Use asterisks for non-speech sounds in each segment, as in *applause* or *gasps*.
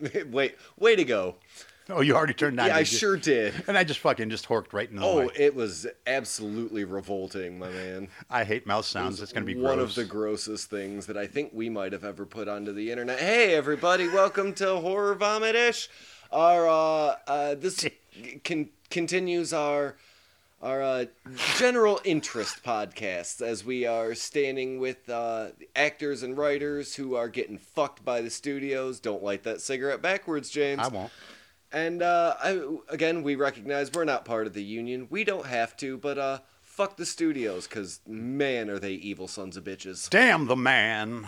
*laughs* Wait, way to go. Oh, you already turned nine. yeah, I you? sure did. *laughs* And I just fucking just horked right in the Oh, mic. it was absolutely revolting, my man. I hate mouse sounds. It's gonna be one gross. of the grossest things that I think we might have ever put onto the internet. Hey, everybody, welcome to Horror Vomitish. Our uh, uh, this *laughs* con- continues our our uh, general interest podcasts as we are standing with uh, actors and writers who are getting fucked by the studios. Don't light that cigarette backwards, James. I won't. And uh, I, again, we recognize we're not part of the union. We don't have to, but uh, fuck the studios, because man, are they evil sons of bitches. Damn the man.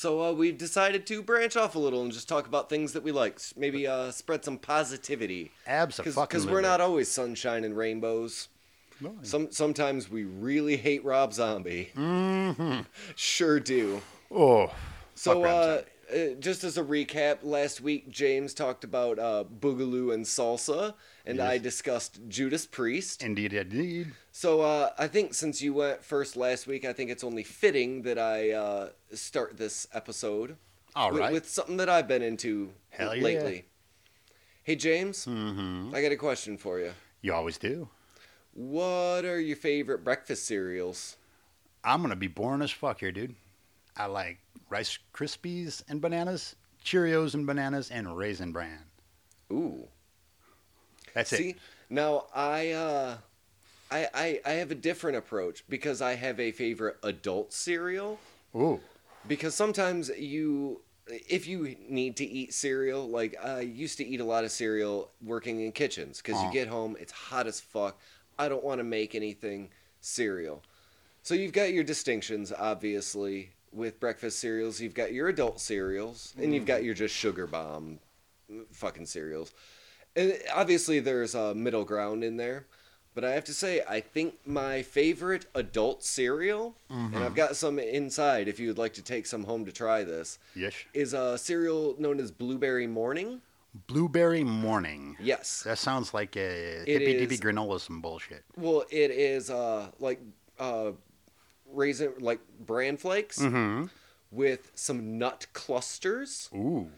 So uh, we've decided to branch off a little and just talk about things that we like. Maybe uh, spread some positivity. Abs a fucking Because we're not always sunshine and rainbows. Some Sometimes we really hate Rob Zombie. Mm-hmm. *laughs* Sure do. Oh. So, uh. Uh, just as a recap, last week James talked about uh, Boogaloo and Salsa, and I discussed Judas Priest. Indeed, indeed. So, uh, I think since you went first last week, I think it's only fitting that I uh, start this episode All with, right. with something that I've been into Hell yeah. lately. Hey, James, mm-hmm. I got a question for you. You always do. What are your favorite breakfast cereals? I'm gonna be boring as fuck here, dude. I like Rice Krispies and bananas, Cheerios and bananas, and Raisin Bran. Ooh. That's See, it. now I uh I, I I have a different approach because I have a favorite adult cereal. Ooh. Because sometimes you if you need to eat cereal, like I used to eat a lot of cereal working in kitchens because Aw. you get home, it's hot as fuck. I don't want to make anything cereal. So you've got your distinctions, obviously, with breakfast cereals. You've got your adult cereals, and you've got your just sugar bomb fucking cereals. And obviously, there's a middle ground in there. But I have to say, I think my favorite adult cereal, and I've got some inside if you would like to take some home to try this, Yes. is a cereal known as Blueberry Morning. Blueberry Morning. Yes. That sounds like a hippy dippy granola some bullshit. Well, it is uh, like uh, raisin, like bran flakes Mm-hmm. with some nut clusters, Ooh.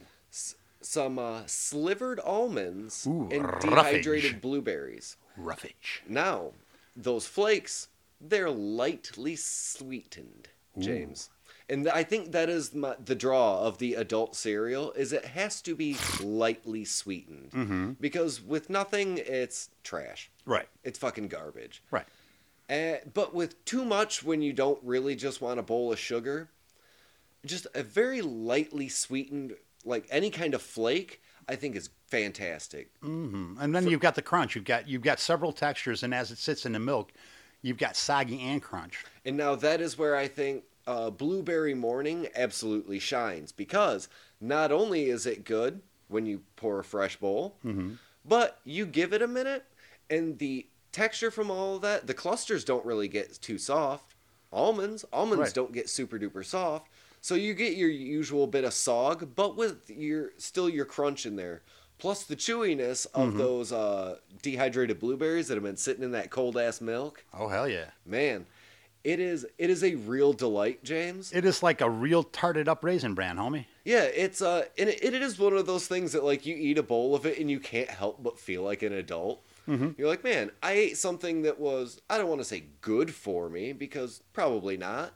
some uh, slivered almonds, Ooh, and roughage. dehydrated blueberries. Roughage. Now, those flakes, they're lightly sweetened, James. And I think that is my, the draw of the adult cereal is it has to be lightly sweetened. Mm-hmm. Because with nothing, it's trash. Right. It's fucking garbage. Right. Uh, but with too much when you don't really just want a bowl of sugar, just a very lightly sweetened, like any kind of flake, I think is fantastic. hmm And then you've got the crunch. You've got you've got several textures, and as it sits in the milk, you've got soggy and crunch. And now that is where I think uh, Blueberry Morning absolutely shines because not only is it good when you pour a fresh bowl, Mm-hmm. but you give it a minute and the texture from all of that, the clusters don't really get too soft. Almonds, almonds Right. don't get super duper soft. So you get your usual bit of sog, but with your still your crunch in there. Plus the chewiness of Mm-hmm. those uh, dehydrated blueberries that have been sitting in that cold ass milk. Oh hell yeah! Man, it is it is a real delight, James. It is like a real tarted up raisin bran, homie. Yeah, it's uh and it, it is one of those things that like you eat a bowl of it and you can't help but feel like an adult. Mm-hmm. You're like, man, I ate something that was I don't want to say good for me because probably not,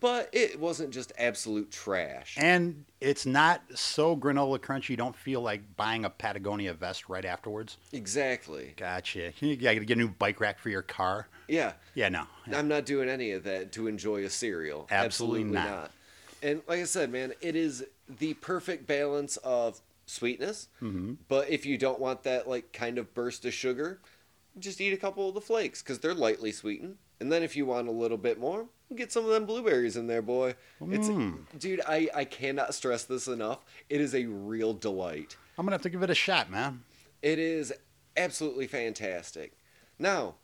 but it wasn't just absolute trash. Mm-hmm. And it's not so granola crunchy. You don't feel like buying a Patagonia vest right afterwards. exactly. Gotcha. *laughs* You got to get a new bike rack for your car. Yeah. Yeah, no. I'm not doing any of that to enjoy a cereal. Absolutely not. not. And like I said, man, it is the perfect balance of sweetness. Mm-hmm. But if you don't want that like kind of burst of sugar, just eat a couple of the flakes because they're lightly sweetened. And then if you want a little bit more, get some of them blueberries in there, boy. It's Mm. dude, I I cannot stress this enough. It is a real delight. I'm gonna have to give it a shot, man. It is absolutely fantastic. Now,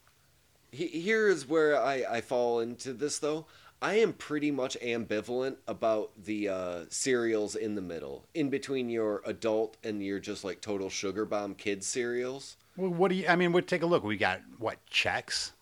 he, here is where I, I fall into this, though. I am pretty much ambivalent about the uh, cereals in the middle, in between your adult and your just like total sugar bomb kid cereals. Well, what do you? I mean, we take a look. We got what Chex?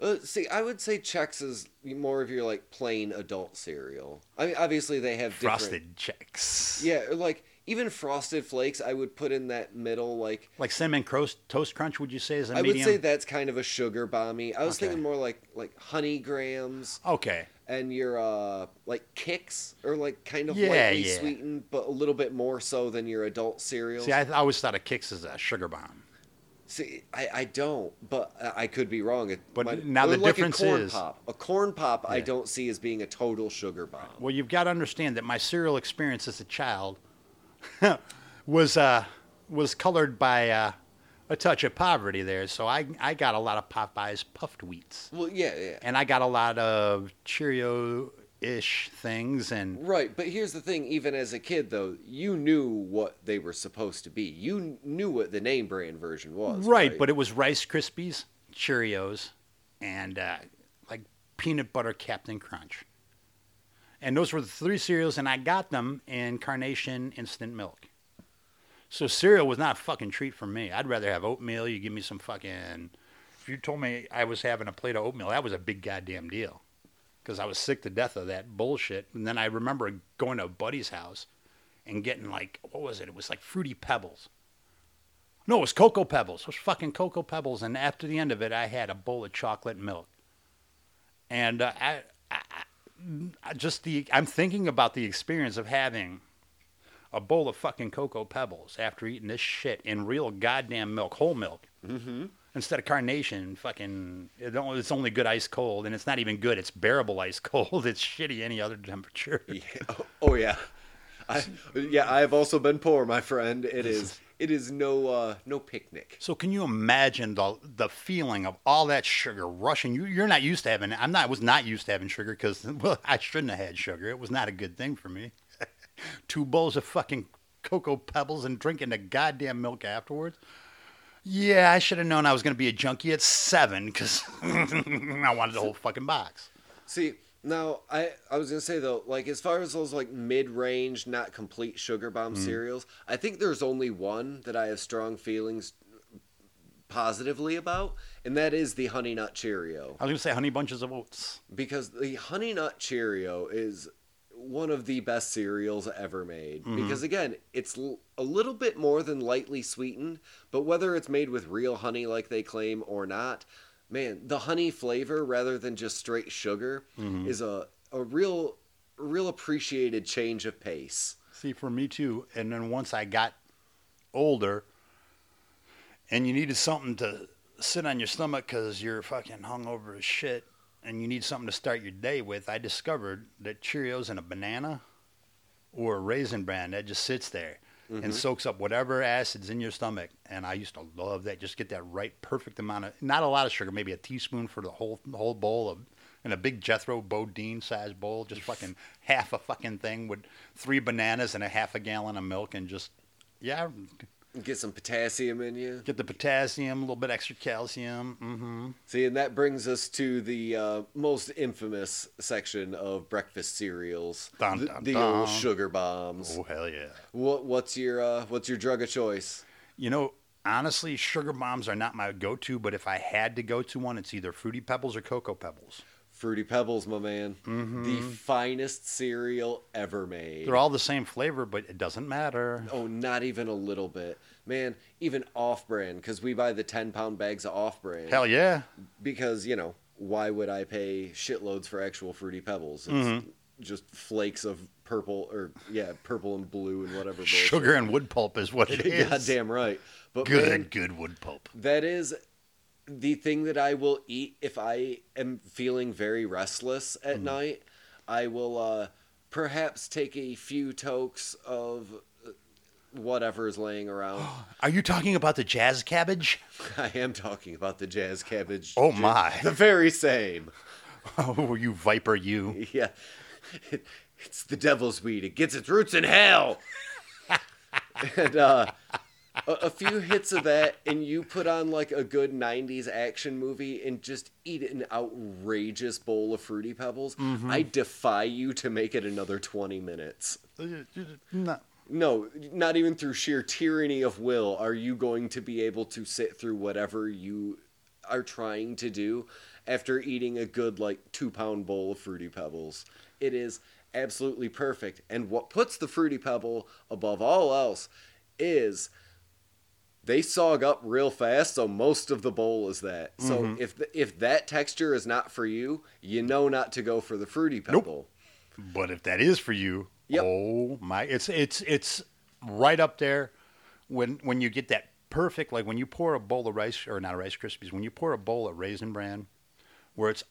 Uh, see, I would say Chex is more of your like plain adult cereal. I mean, obviously they have different. Frosted Chex. Yeah, like even frosted flakes I would put in that middle like Like cinnamon Croast, toast crunch, would you say is a I would say that's kind of a sugar bomby. I was Okay. thinking more like like honey grams okay. and your uh like Kix or like kind of Yeah, lightly yeah. sweetened but a little bit more so than your adult cereals. See, I th- always thought of Kix as a sugar bomb. See, I, I don't, but I I could be wrong. It But might- now the like difference a corn is- pop. A corn pop I don't see as being a total sugar bomb. Well, you've got to understand that my cereal experience as a child *laughs* was uh, was colored by uh, a touch of poverty there. So I I got a lot of Popeyes puffed wheats, Well, yeah, yeah. and I got a lot of Cheerio ish things, and Right, but here's the thing even as a kid though, you knew what they were supposed to be. You knew what the name brand version was. right, but it was Rice Krispies, Cheerios, and uh, like peanut butter Cap'n Crunch. And those were the three cereals, and I got them in Carnation Instant Milk. So cereal was not a fucking treat for me. I'd rather have oatmeal. You give me some fucking. If you told me I was having a plate of oatmeal, that was a big goddamn deal. Because I was sick to death of that bullshit. And then I remember going to a buddy's house and getting like, what was it? It was like Fruity Pebbles. No, it was Cocoa Pebbles. It was fucking Cocoa Pebbles. And after the end of it, I had a bowl of chocolate milk. And uh, I, I, I just the I'm thinking about the experience of having a bowl of fucking Cocoa Pebbles after eating this shit in real goddamn milk, whole milk. Mm-hmm. Instead of carnation, fucking, it's only good ice cold, and it's not even good. It's bearable ice cold. *laughs* It's shitty any other temperature. Yeah. Oh, oh, yeah. I yeah, I've also been poor, my friend. It is it is no uh no picnic. So can you imagine the the feeling of all that sugar rushing you? You're not used to having. I'm not. Was not used to having sugar because *laughs* well, I shouldn't have had sugar. It was not a good thing for me. *laughs* Two bowls of fucking cocoa pebbles and drinking the goddamn milk afterwards. Yeah, I should have known I was going to be a junkie at seven because *laughs* I wanted the whole fucking box. See, now I I was gonna say though, like as far as those like mid range, not complete sugar bomb Mm-hmm. cereals, I think there's only one that I have strong feelings positively about, and that is the Honey Nut Cheerio. I was going to say honey bunches of oats. Because the Honey Nut Cheerio is one of the best cereals ever made. Because again, it's l- a little bit more than lightly sweetened, but whether it's made with real honey like they claim or not, man, the honey flavor rather than just straight sugar mm-hmm. is a a real real appreciated change of pace. See, for me too. And then once I got older, and you needed something to sit on your stomach because you're fucking hungover as shit, and you need something to start your day with, I discovered that Cheerios and a banana or a raisin bran that just sits there and mm-hmm. soaks up whatever acids in your stomach. And I used to love that. Just get that right, perfect amount of not a lot of sugar, maybe a teaspoon for the whole the whole bowl of. In a big Jethro Bodine size bowl, just fucking half a fucking thing with three bananas and a half a gallon of milk, and just yeah, Get some potassium in you. get the potassium, a little bit extra calcium. Mm-hmm. See, and that brings us to the uh, most infamous section of breakfast cereals, Dun, the, dun, the old dun. sugar bombs. Oh hell yeah! What what's your uh, what's your drug of choice? You know, honestly, sugar bombs are not my go-to, but if I had to go to one, it's either Fruity Pebbles or Cocoa Pebbles. Fruity Pebbles, my man. Mm-hmm. The finest cereal ever made. They're all the same flavor, but it doesn't matter. oh, not even a little bit. Man, even off brand, because we buy the 10 pound bags of off brand. Hell yeah! Because, you know, why would I pay shitloads for actual Fruity Pebbles? It's Mm-hmm. just flakes of purple, or, yeah, purple and blue and whatever. Sugar and wood pulp is what it *laughs* is. Goddamn right. But Good, man, good wood pulp. that is the thing that I will eat if I am feeling very restless at night. I will uh, perhaps take a few tokes of uh, whatever is laying around. *gasps* Are you talking about the jazz cabbage? *laughs* I am talking about the jazz cabbage. Oh, my. The very same. *laughs* Oh, you viper, you! *laughs* Yeah. It's the devil's weed. It gets its roots in hell. and uh, a, a few hits of that, and you put on like a good 90s action movie and just eat an outrageous bowl of Fruity Pebbles. Mm-hmm. I defy you to make it another 20 minutes. No. No, not even through sheer tyranny of will are you going to be able to sit through whatever you are trying to do after eating a good, like, two pound bowl of Fruity Pebbles. It is absolutely perfect. And what puts the Fruity Pebble above all else is they sog up real fast, so most of the bowl is that. So Mm-hmm. if the, if that texture is not for you, you know not to go for the Fruity pebble. Nope. But if that is for you, Yep. oh my, it's it's it's right up there when when you get that perfect like when you pour a bowl of rice or not Rice Krispies, when you pour a bowl of Raisin Bran, where it's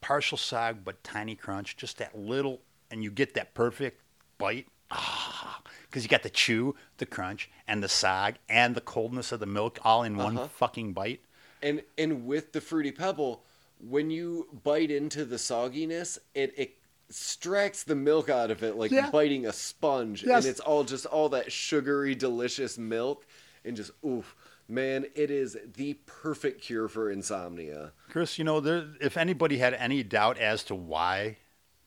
partial sog but tiny crunch, just that little, and you get that perfect bite. Ah, because you got the chew, the crunch, and the sog, and the coldness of the milk all in one Uh-huh. fucking bite. And and with the fruity pebble, when you bite into the sogginess, it extracts the milk out of it like Yeah. biting a sponge, Yes. and it's all just all that sugary, delicious milk, and just oof, man, it is the perfect cure for insomnia. Chris, you know, there, if anybody had any doubt as to why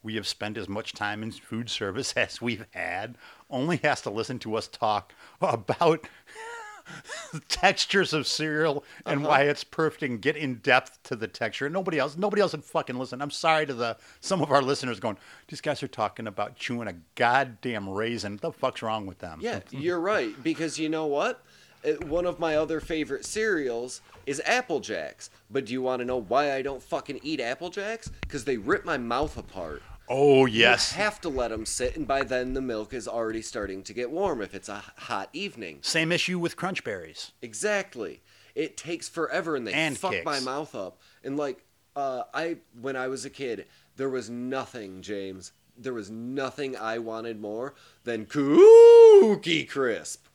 we have spent as much time in food service *laughs* as we've had, only has to listen to us talk about *laughs* textures of cereal and why it's perfect and get in depth to the texture. Nobody else, nobody else would fucking listen. I'm sorry to the some of our listeners going, these guys are talking about chewing a goddamn raisin. What the fuck's wrong with them? Yeah, *laughs* you're right because you know what? Uh, One of my other favorite cereals is Apple Jacks. But do you want to know why I don't fucking eat Apple Jacks? Because they rip my mouth apart. Oh yes. You have to let them sit, and by then the milk is already starting to get warm if it's a hot evening. Same issue with crunch berries. Exactly. It takes forever, and they And fuck my mouth up. And like, uh, I when I was a kid, there was nothing, James. There was nothing I wanted more than Cookie Crisp,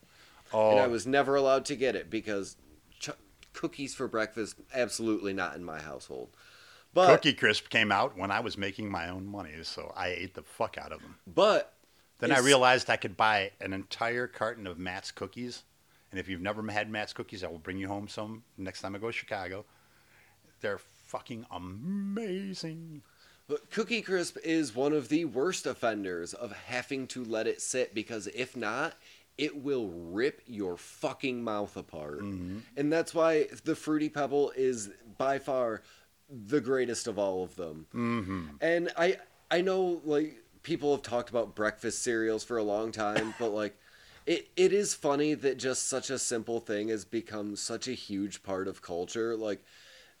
Oh, and I was never allowed to get it because ch- cookies for breakfast absolutely not in my household. But Cookie Crisp came out when I was making my own money, so I ate the fuck out of them. but Then I realized I could buy an entire carton of Matt's cookies. And if you've never had Matt's cookies, I will bring you home some next time I go to Chicago. They're fucking amazing. But Cookie Crisp is one of the worst offenders of having to let it sit because if not, it will rip your fucking mouth apart. Mm-hmm. And that's why the Fruity Pebble is by far the greatest of all of them. Mm-hmm. And I I know like people have talked about breakfast cereals for a long time, but like it, it is funny that just such a simple thing has become such a huge part of culture. Like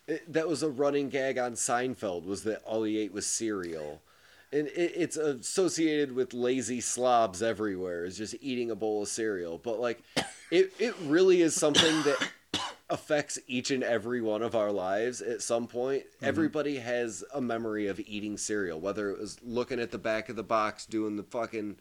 it, that was a running gag on Seinfeld was that all he ate was cereal. And it, it's associated with lazy slobs everywhere, is just eating a bowl of cereal. But like it, it really is something that affects each and every one of our lives at some point. Everybody has a memory of eating cereal, whether it was looking at the back of the box doing the fucking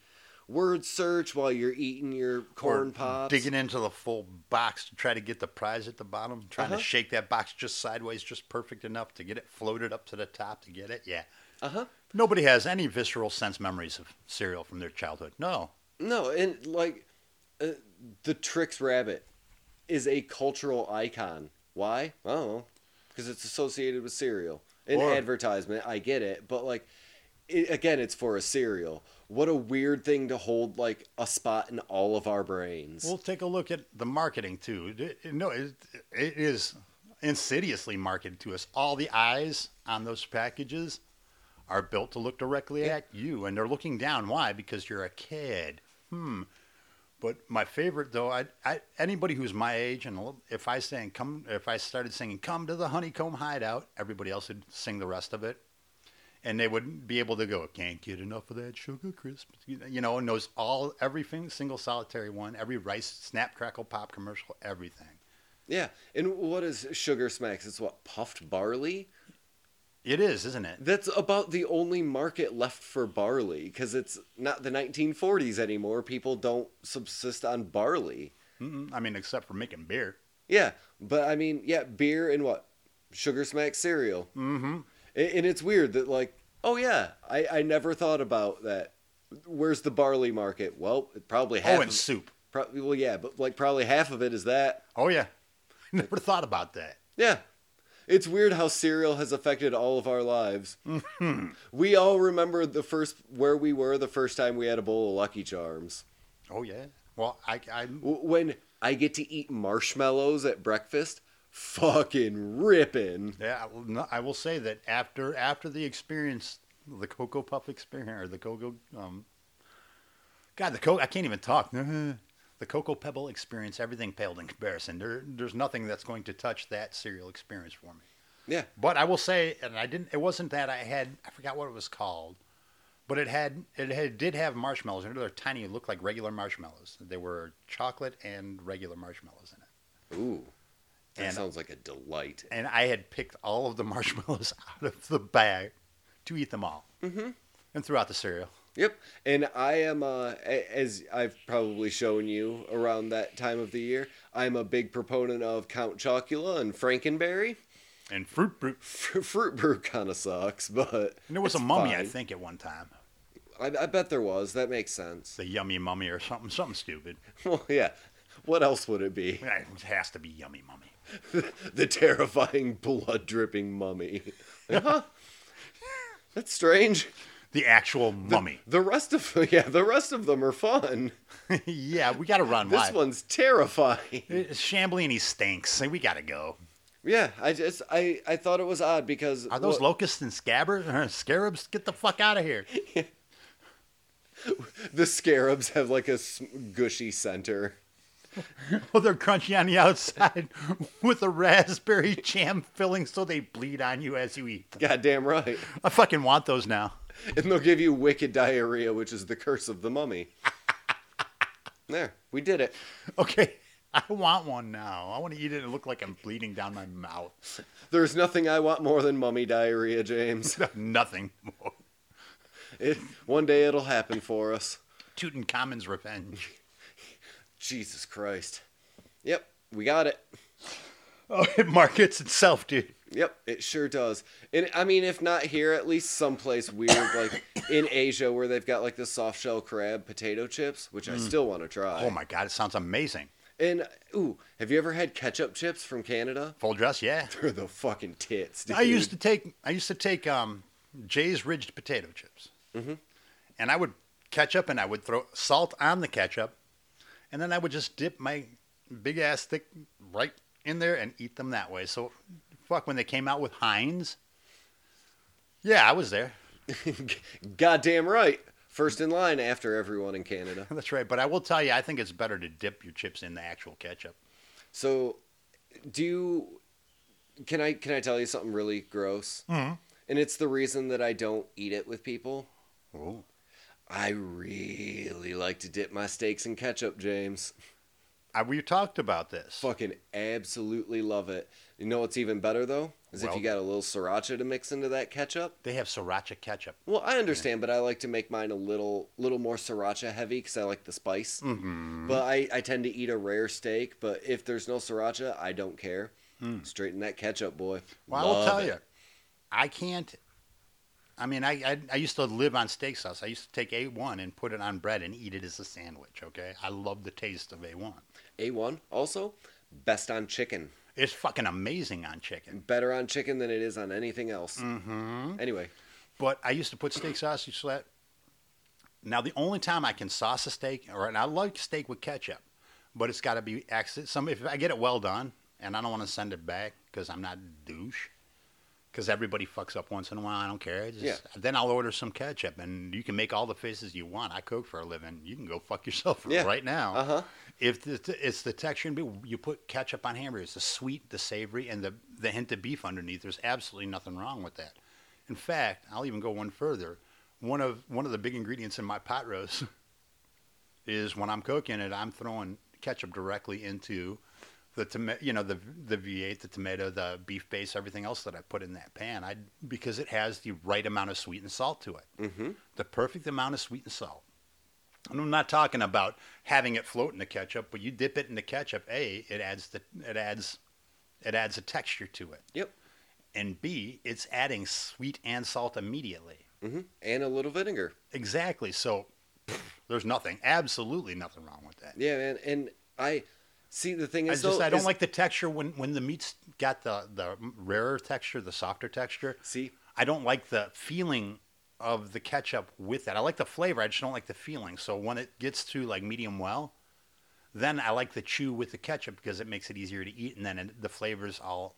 word search while you're eating your corn Or pops. Digging into the full box to try to get the prize at the bottom. Trying Uh-huh. to shake that box just sideways, just perfect enough to get it floated up to the top to get it. Yeah. Uh-huh. Nobody has any visceral sense memories of cereal from their childhood. No. No, and like uh, the Trix Rabbit is a cultural icon. Why? Know. Because it's associated with cereal. In Or- advertisement, I get it, but like, it, again, it's for a cereal. What a weird thing to hold like a spot in all of our brains. We'll take a look at the marketing too. It- it- no, it, it is insidiously marketed to us. All the eyes on those packages are built to look directly at you, and they're looking down. Why? Because you're a kid. Hmm. But my favorite though, I, I anybody who's my age, and if I sang come, if I started singing "Come to the Honeycomb Hideout," everybody else would sing the rest of it, and they would be able to go, "Can't get enough of that sugar crisp," you know, knows all everything, single solitary one, every rice snap crackle pop commercial, everything. yeah, and what is Sugar Smacks? It's what puffed barley. It is, isn't it? That's about the only market left for barley because it's not the 1940s anymore. People don't subsist on barley. Mm-mm. I mean, except for making beer. Yeah, but I mean, yeah, beer and what? Sugar Smack cereal. Mm-hmm. And, and it's weird that, like, oh yeah, I, I never thought about that. Where's the barley market? Well, it probably half. Oh, and of, soup. pro- well, yeah, but like probably half of it is that. Oh yeah, *laughs* never thought about that. Yeah. It's weird how cereal has affected all of our lives. Mm-hmm. *laughs* we all remember the first where we were the first time we had a bowl of Lucky Charms. Oh yeah. Well, I, I When I get to eat marshmallows at breakfast, fucking ripping. Yeah, I will, I will say that after after the experience the Cocoa Puff experience or the Cocoa um God, the co I can't even talk. *laughs* The Cocoa Pebble experience, everything paled in comparison. There, there's nothing that's going to touch that cereal experience for me. Yeah. But I will say, and I didn't. It wasn't that I had. I forgot what it was called, but it had. It had, did have marshmallows in it. They're tiny. Looked like regular marshmallows. They were chocolate and regular marshmallows in it. Ooh. That And- sounds like a delight. And I had picked all of the *laughs* marshmallows out of the bag to eat them all, mm-hmm. and throughout the cereal. Yep. And I am, uh, as I've probably shown you around that time of the year, I'm a big proponent of Count Chocula and Frankenberry. And fruit brute. Fr- Fruit Brute kind of sucks, but And there was a mummy, I think, at one time. I, I bet there was. That makes sense. The yummy mummy or something, something stupid. *laughs* Well, yeah. What else would it be? *laughs* It has to be yummy mummy. *laughs* the terrifying blood dripping mummy. Huh? That's strange. The actual mummy. The rest of *laughs* yeah, the rest of them are fun. *laughs* yeah, we got to run. This one's terrifying. *laughs* Uh, and he stinks. We got to go. Yeah, I just I I thought it was odd because Are those what- locusts and scabbers? or scarabs? Get the fuck out of here. the scarabs have like a gushy center. Well, they're crunchy on the outside with a raspberry jam filling so they bleed on you as you eat. Goddamn right. I fucking want those now. *laughs* And they'll give you wicked diarrhea, which is the curse of the mummy. *laughs* there, we did it. Okay, *laughs* I want one now. I want to eat it and look like I'm bleeding down my mouth. There's nothing I want more than mummy diarrhea, James. Nothing more. It, one day it'll happen for us. Tutankhamun's revenge. Jesus Christ. Yep, we got it. Oh, it markets itself, dude. Yep, it sure does. And I mean, if not here, at least someplace weird, like *coughs* in Asia, where they've got like the soft shell crab potato chips, which I still want to try. Oh my god, it sounds amazing. And ooh, have you ever had ketchup chips from Canada? Full dress, yeah. *laughs* They're the fucking tits. Dude. I used to take I used to take um, Jay's ridged potato chips, mm-hmm. and I would ketchup and I would throw salt on the ketchup, and then I would just dip my big ass thick right in there and eat them that way. So, fuck, when they came out with Heinz, yeah, I was there. *laughs* Goddamn right. First in line after everyone in Canada. *laughs* That's right. But I will tell you, I think it's better to dip your chips in the actual ketchup. So, do you? Can I can I tell you something really gross? Mm-hmm. And it's the reason that I don't eat it with people. Oh, I really like to dip my steaks in ketchup, James. *laughs* We talked about this. Fucking absolutely love it. You know what's even better though? Is if you got a little sriracha to mix into that ketchup. They have sriracha ketchup. Well, I understand, but I like to make mine a little little more sriracha heavy because I like the spice. Mm-hmm. But I, I tend to eat a rare steak. But if there's no sriracha, I don't care. Straight in that ketchup, boy. Well, I will tell it. you, I can't. I mean, I, I I used to live on steak sauce. I used to take A1 and put it on bread and eat it as a sandwich. Okay, I love the taste of A1. A1 also best on chicken. It's fucking amazing on chicken. Better on chicken than it is on anything else. Mm-hmm. Anyway, But I used to put steak sauce. You saw. Now the only time I can sauce a steak, or and I like steak with ketchup, but it's got to be accident. Some if I get it well done, and I don't want to send it back because I'm not douche. Because everybody fucks up once in a while. I don't care. Just, Yeah. Then I'll order some ketchup, and you can make all the faces you want. I cook for a living. You can go fuck yourself Yeah. right now. uh huh. If the, it's the texture and be- you put ketchup on hamburgers, the sweet, the savory, and the the hint of beef underneath. There's absolutely nothing wrong with that. In fact, I'll even go one further. One of one of the big ingredients in my pot roast *laughs* is when I'm cooking it, I'm throwing ketchup directly into the tomato, you know, the the V8, the tomato, the beef base, everything else that I put in that pan. I because it has the right amount of sweet and salt to it, Mm-hmm. the perfect amount of sweet and salt. And I'm not talking about having it float in the ketchup, but you dip it in the ketchup. A, it adds the it adds it adds a texture to it, Yep. and B, it's adding sweet and salt immediately. Mm-hmm. And a little vinegar. Exactly. So pff, there's nothing, absolutely nothing wrong with that. Yeah, man. And I see the thing I is, just though, I don't is- like the texture when when the meat's got the the rarer texture, the softer texture. See, I don't like the feeling of the ketchup with that. I like the flavor. I just don't like the feeling. So when it gets to like medium well, then I like the chew with the ketchup because it makes it easier to eat, and then it, the flavors all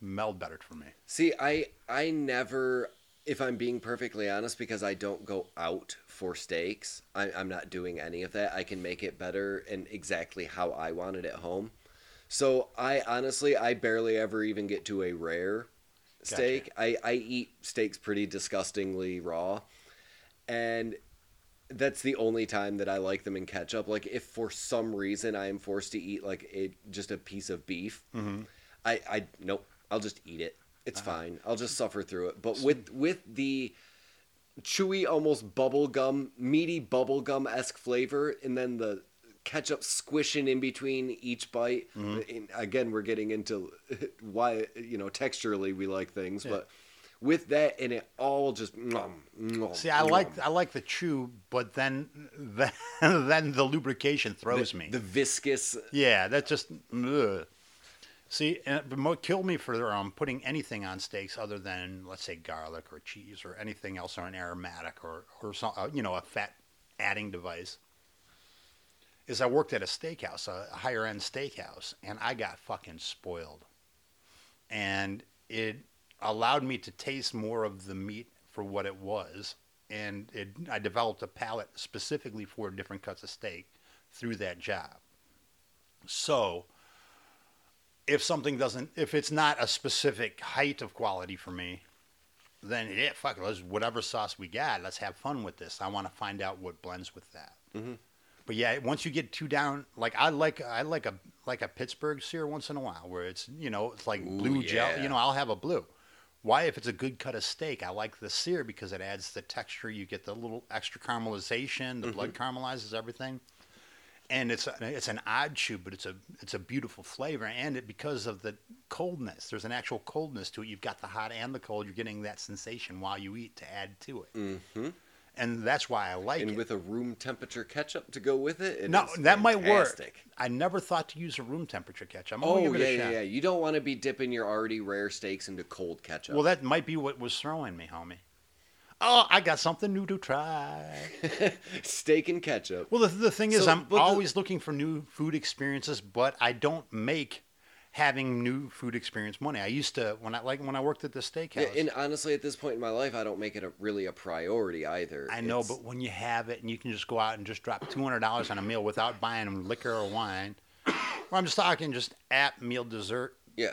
meld better for me. See, I I never if I'm being perfectly honest, because I don't go out for steaks, I, I'm not doing any of that. I can make it better and exactly how I want it at home. So I honestly, I barely ever even get to a rare steak. I, I eat steaks pretty disgustingly raw. And that's the only time that I like them in ketchup. Like if for some reason I am forced to eat like a just a piece of beef, mm-hmm. I I nope, I'll just eat it. It's uh-huh. fine. I'll just suffer through it. But with with the chewy, almost bubblegum, meaty bubblegum esque flavor, and then the ketchup squishing in between each bite. And again, we're getting into *laughs* why you know texturally we like things, but with that and it all just nom, nom, See, I like. I like the chew, but then *laughs* then, then the lubrication throws me. the viscous. yeah, that just. Ugh. See, and but what killed me for um, putting anything on steaks other than let's say garlic or cheese or anything else or an aromatic or or some, uh, you know a fat adding device is I worked at a steakhouse, a higher end steakhouse, and I got fucking spoiled. And it allowed me to taste more of the meat for what it was, and it, I developed a palate specifically for different cuts of steak through that job. So, if something doesn't, if it's not a specific height of quality for me, then yeah, fuck it, let's whatever sauce we got, let's have fun with this. I want to find out what blends with that. Mm-hmm. But yeah, once you get too down, like I like I like a like a Pittsburgh sear once in a while, where it's you know it's like Ooh, blue gel. You know, I'll have a blue. Why, if it's a good cut of steak, I like the sear because it adds the texture. You get the little extra caramelization. The blood caramelizes everything, and it's a, it's an odd chew, but it's a it's a beautiful flavor. And it because of the coldness, there's an actual coldness to it. You've got the hot and the cold. You're getting that sensation while you eat to add to it, hmm and that's why I like And it. with a room temperature ketchup to go with it, it No, that might work. I never thought to use a room temperature ketchup. I'm Oh gonna give it yeah, yeah, yeah. You don't want to be dipping your already rare steaks into cold ketchup. Well, that might be what was throwing me, homie. Oh, I got something new to try. *laughs* steak and ketchup. Well, the, the thing is, So, I'm the- always looking for new food experiences, but I don't make having new food experience money. I used to when I like when I worked at the steakhouse. Yeah, and honestly, at this point in my life, I don't make it a, really a priority either. I know, It's- but when you have it and you can just go out and just drop two hundred dollars on a meal without buying liquor or wine, *coughs* or I'm just talking just at meal dessert, yeah,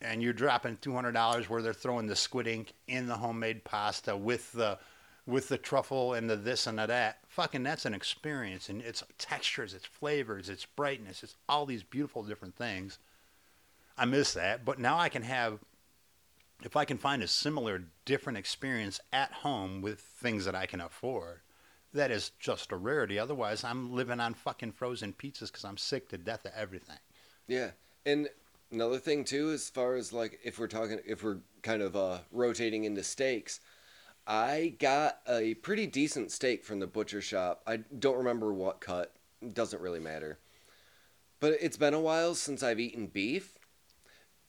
and you're dropping two hundred dollars where they're throwing the squid ink in the homemade pasta with the with the truffle and the this and the that. Fucking that's an experience and it's textures, it's flavors, it's brightness, it's all these beautiful different things. I miss that, but now I can have if I can find a similar different experience at home with things that I can afford. That is just a rarity. Otherwise, I'm living on fucking frozen pizzas because I'm sick to death of everything. yeah. And another thing too, as far as like if we're talking, if we're kind of uh, rotating into steaks, I got a pretty decent steak from the butcher shop. I don't remember what cut. It doesn't really matter. But it's been a while since I've eaten beef,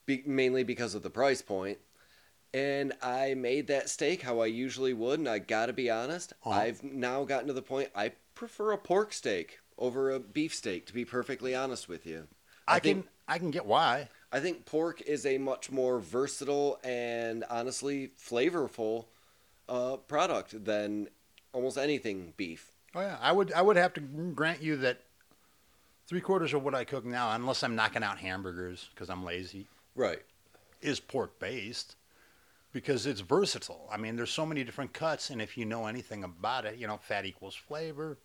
be- mainly because of the price point. And I made that steak how I usually would, and I gotta be honest, Uh-huh. I've now gotten to the point I prefer a pork steak over a beef steak. To be perfectly honest with you, I, think can I can get why. I think pork is a much more versatile and honestly flavorful uh, product than almost anything beef. Oh yeah, I would I would have to grant you that three quarters of what I cook now, unless I'm knocking out hamburgers because I'm lazy, Right. is pork based because it's versatile. I mean, there's so many different cuts, and if you know anything about it, you know, fat equals flavor.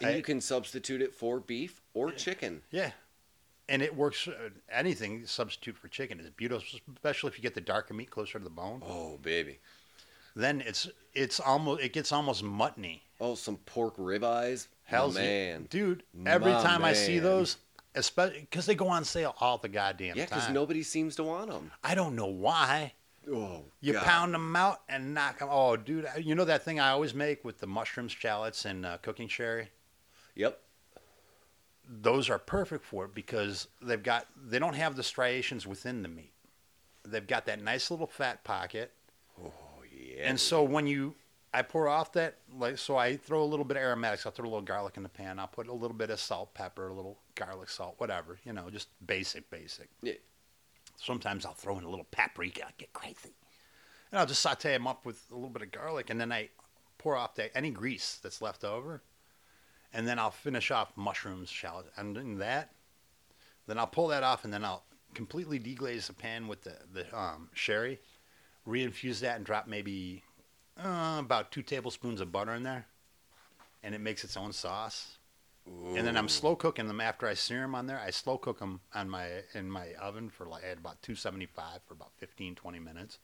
And I- you can substitute it for beef or chicken. Yeah, and it works. Uh, anything substitute for chicken is beautiful, especially if you get the darker meat closer to the bone. Oh, baby. Then it's it's almost it gets almost muttony. Oh, some pork ribeyes. Hell's oh, man. dude! Every My time I see those, especially because they go on sale all the goddamn Yeah, time. because nobody seems to want them. I don't know why. Oh, You God. pound them out and knock them. Oh, dude! You know that thing I always make with the mushrooms, shallots, and uh, cooking sherry. Yep. Those are perfect for it because they've got they don't have the striations within the meat. They've got that nice little fat pocket, Oh, yeah. and so when you I pour off that like so I throw a little bit of aromatics. I'll throw a little garlic in the pan. I'll put a little bit of salt, pepper, a little garlic salt, whatever. You know, just basic, basic. Yeah. Sometimes I'll throw in a little paprika. I get crazy. And I'll just saute them up with a little bit of garlic, and then I pour off the, any grease that's left over, and then I'll finish off mushrooms, shallot, and then that. Then I'll pull that off, and then I'll completely deglaze the pan with the the um, sherry, reinfuse that, and drop maybe uh, about two tablespoons of butter in there, and it makes its own sauce. And then I'm slow cooking them after I sear them on there. I slow cook them on my in my oven for like at about 275 for about 15 20 minutes.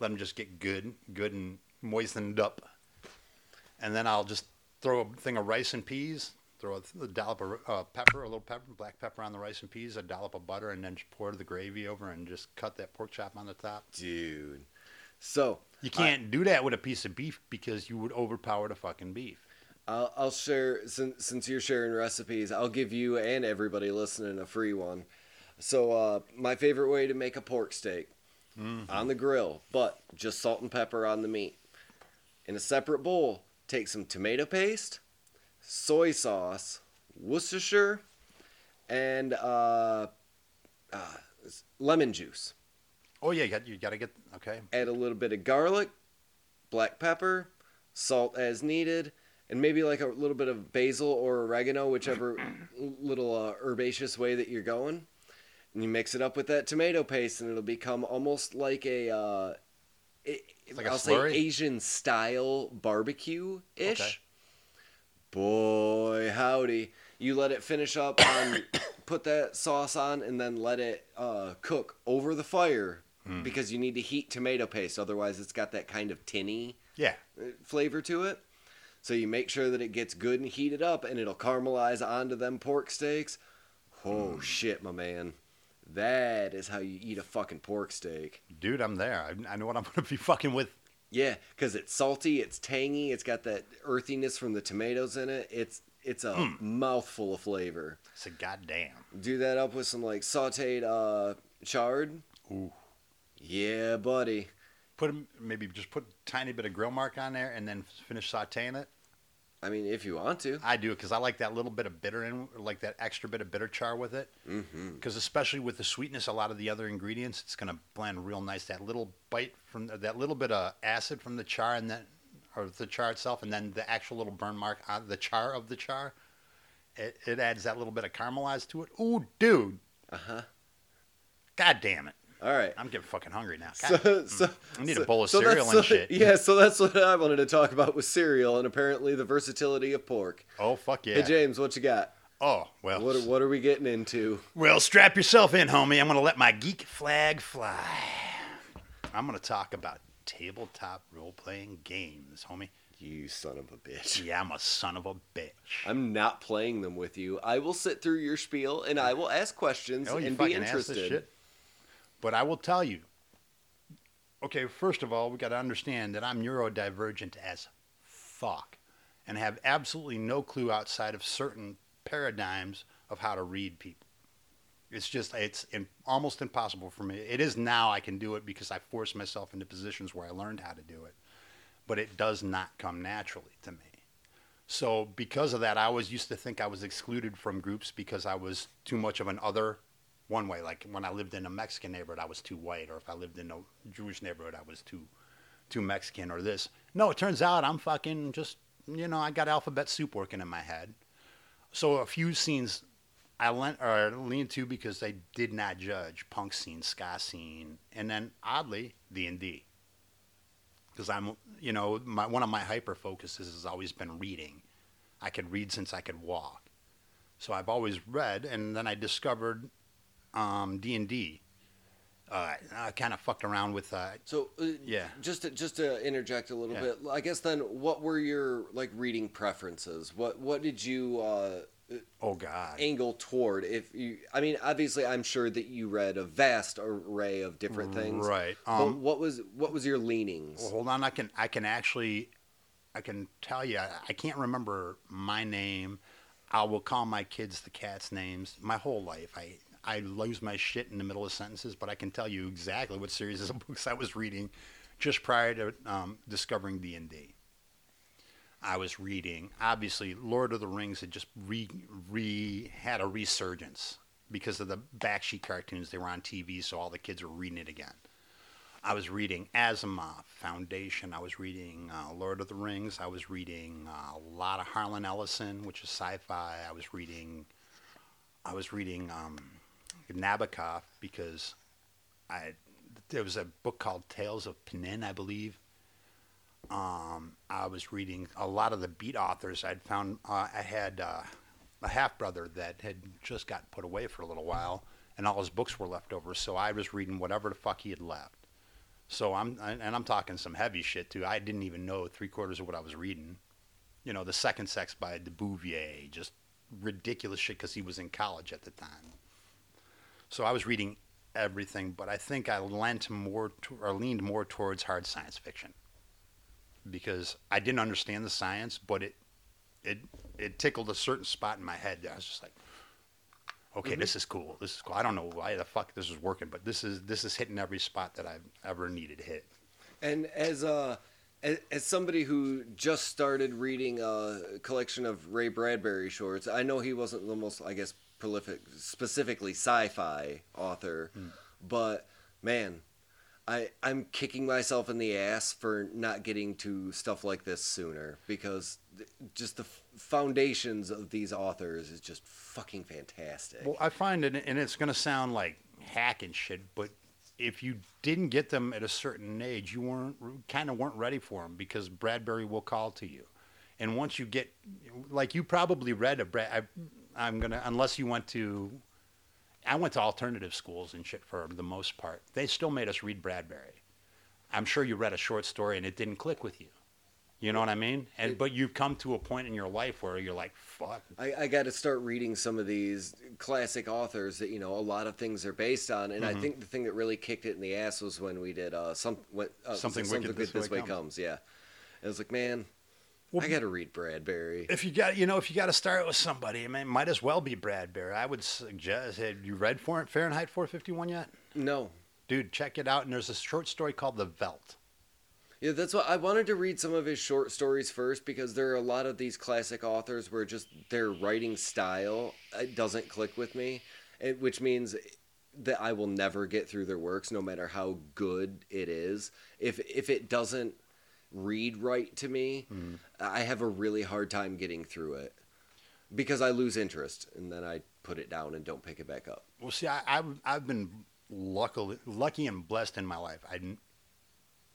Let them just get good, good and moistened up. And then I'll just throw a thing of rice and peas, throw a, a dollop of uh, pepper, a little pepper, black pepper on the rice and peas, a dollop of butter, and then just pour the gravy over and just cut that pork chop on the top. Dude. So You can't do that with a piece of beef because you would overpower the fucking beef. I'll, I'll share since since you're sharing recipes. I'll give you and everybody listening a free one. So uh, my favorite way to make a pork steak on the grill, but just salt and pepper on the meat. In a separate bowl, take some tomato paste, soy sauce, Worcestershire, and uh, uh, lemon juice. Oh yeah, you got you got to get okay. add a little bit of garlic, black pepper, salt as needed, and maybe like a little bit of basil or oregano, whichever little uh, herbaceous way that you're going. And you mix it up with that tomato paste, and it'll become almost like a, uh, it, like I'll say Asian style barbecue ish. Okay. Boy, howdy! You let it finish up *coughs* on, put that sauce on, and then let it uh, cook over the fire Hmm. because you need to heat tomato paste. Otherwise, it's got that kind of tinny Yeah, uh, flavor to it. So you make sure that it gets good and heated up, and it'll caramelize onto them pork steaks. Oh Hmm. shit, my man! That is how you eat a fucking pork steak. dude, I'm there. I, I know what I'm gonna be fucking with. Yeah, because it's salty, it's tangy, it's got that earthiness from the tomatoes in it. It's it's a Hmm. mouthful of flavor. It's a goddamn. Do that up with some like sautéed uh, chard. Ooh. Yeah, buddy. Put maybe just put a tiny bit of grill mark on there and then finish sautéing it. I mean, if you want to. I do because I like that little bit of bitter in, like that extra bit of bitter char with it. Mm-hmm. Because especially with the sweetness, a lot of the other ingredients, it's gonna blend real nice. That little bite from that little bit of acid from the char and then, or the char itself, and then the actual little burn mark on the char of the char. It, it adds that little bit of caramelized to it. Ooh, dude! Uh huh. God damn it! All right. I'm getting fucking hungry now. So, God, mm. so, I need so- a bowl of so cereal and shit. Yeah, so that's what I wanted to talk about with cereal and apparently the versatility of pork. oh fuck yeah! Hey James, what you got? oh well. What what are we getting into? Well, strap yourself in, homie. I'm going to let my geek flag fly. I'm going to talk about tabletop role playing games, homie. You son of a bitch. Yeah, I'm a son of a bitch. I'm not playing them with you. I will sit through your spiel and I will ask questions Oh, and be fucking asked this interested. But I will tell you. Okay, first of all, we got to understand that I'm neurodivergent as fuck and have absolutely no clue outside of certain paradigms of how to read people. It's just it's in, almost impossible for me. It is now I can do it because I forced myself into positions where I learned how to do it. But it does not come naturally to me. So because of that, I always used to think I was excluded from groups because I was too much of an other one way. Like when I lived in a Mexican neighborhood, I was too white, or if I lived in a Jewish neighborhood, I was too too Mexican or this. No, it turns out I'm fucking just you know I got alphabet soup working in my head. So a few scenes I lent or leaned to because they did not judge punk scene, ska scene, and then oddly D and D. Because I'm you know my one of my hyper focuses has always been reading. I could read since I could walk. So I've always read, and then I discovered um, D and D. Uh, I kind of fucked around with uh, So uh, Yeah. just to, just to interject a little Yeah. bit, I guess then what were your like reading preferences? What what did you uh, oh god, angle toward? If you, I mean, obviously, I'm sure that you read a vast array of different things. right? Um, what was what was your leanings? well, hold on, I can I can actually I can tell you I, I can't remember my name. I will call my kids the cats' names my whole life. I I lose my shit in the middle of sentences, but I can tell you exactly what series of *laughs* books I was reading just prior to um, discovering D and D. I was reading. Obviously, Lord of the Rings had just re, re had a resurgence because of the Bakshi cartoons. They were on TV, so all the kids were reading it again. I was reading Asimov, Foundation. I was reading uh, Lord of the Rings. I was reading uh, a lot of Harlan Ellison, which is sci-fi. I was reading, I was reading um, Nabokov because I there was a book called Tales of Pnin, I believe. Um, I was reading a lot of the beat authors. I'd found uh, I had uh, a half brother that had just got put away for a little while, and all his books were left over. So I was reading whatever the fuck he had left. So I'm and I'm talking some heavy shit too. I didn't even know three quarters of what I was reading. You know, the Second Sex by De Beauvoir, just ridiculous shit because he was in college at the time. So I was reading everything, but I think I lent more to, or leaned more towards hard science fiction because I didn't understand the science, but it it it tickled a certain spot in my head. I was just like, okay, Mhm. this is cool. This is cool. I don't know why the fuck this is working, but this is this is hitting every spot that I've ever needed to hit. And as a as, as somebody who just started reading a collection of Ray Bradbury shorts, I know he wasn't the most, I guess, prolific, specifically sci-fi author, hmm. but man, I I'm kicking myself in the ass for not getting to stuff like this sooner because th- just the f- foundations of these authors is just fucking fantastic. Well, I find it, and it's going to sound like hack and shit, but if you didn't get them at a certain age, you weren't kind of weren't ready for them because Bradbury will call to you, and once you get, like you probably read a Brad. I, I'm gonna unless you went to, I went to alternative schools and shit for the most part. They still made us read Bradbury. I'm sure you read a short story and it didn't click with you. You know what I mean? And but you've come to a point in your life where you're like, fuck, I, I got to start reading some of these classic authors that you know a lot of things are based on, and I Mhm. think the thing that really kicked it in the ass was when we did uh, some when, uh, Something something Wicked good This Way way comes. Yeah, it was like, man, Well, I got to read Bradbury. If you got, you know, if you got to start with somebody, I mean, it might as well be Bradbury. I would suggest. Have you read Fahrenheit 451 yet? No, Dude, check it out. And there's a short story called The Veldt. yeah, that's what I wanted to read some of his short stories first because there are a lot of these classic authors where just their writing style it doesn't click with me, which means that I will never get through their works, no matter how good it is. If if it doesn't read right to me, mm-hmm. I have a really hard time getting through it because I lose interest and then I put it down and don't pick it back up. Well, see, I, I've I've been lucky, lucky and blessed in my life. I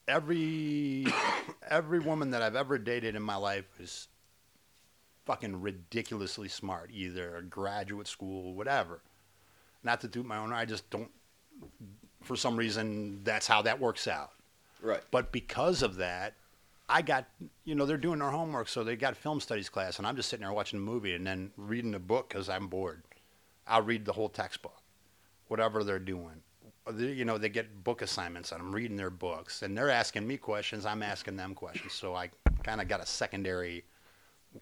every *coughs* every woman that I've ever dated in my life is fucking ridiculously smart, either graduate school, whatever. Not to do my own, I just don't. For some reason, that's how that works out. Right. But because of that, I got, you know, they're doing their homework, so they got film studies class, and I'm just sitting there watching the movie and then reading the book because I'm bored. I'll read the whole textbook, whatever they're doing. They- You know, they get book assignments, and I'm reading their books, and they're asking me questions. I'm asking them questions, so I kind of got a secondary,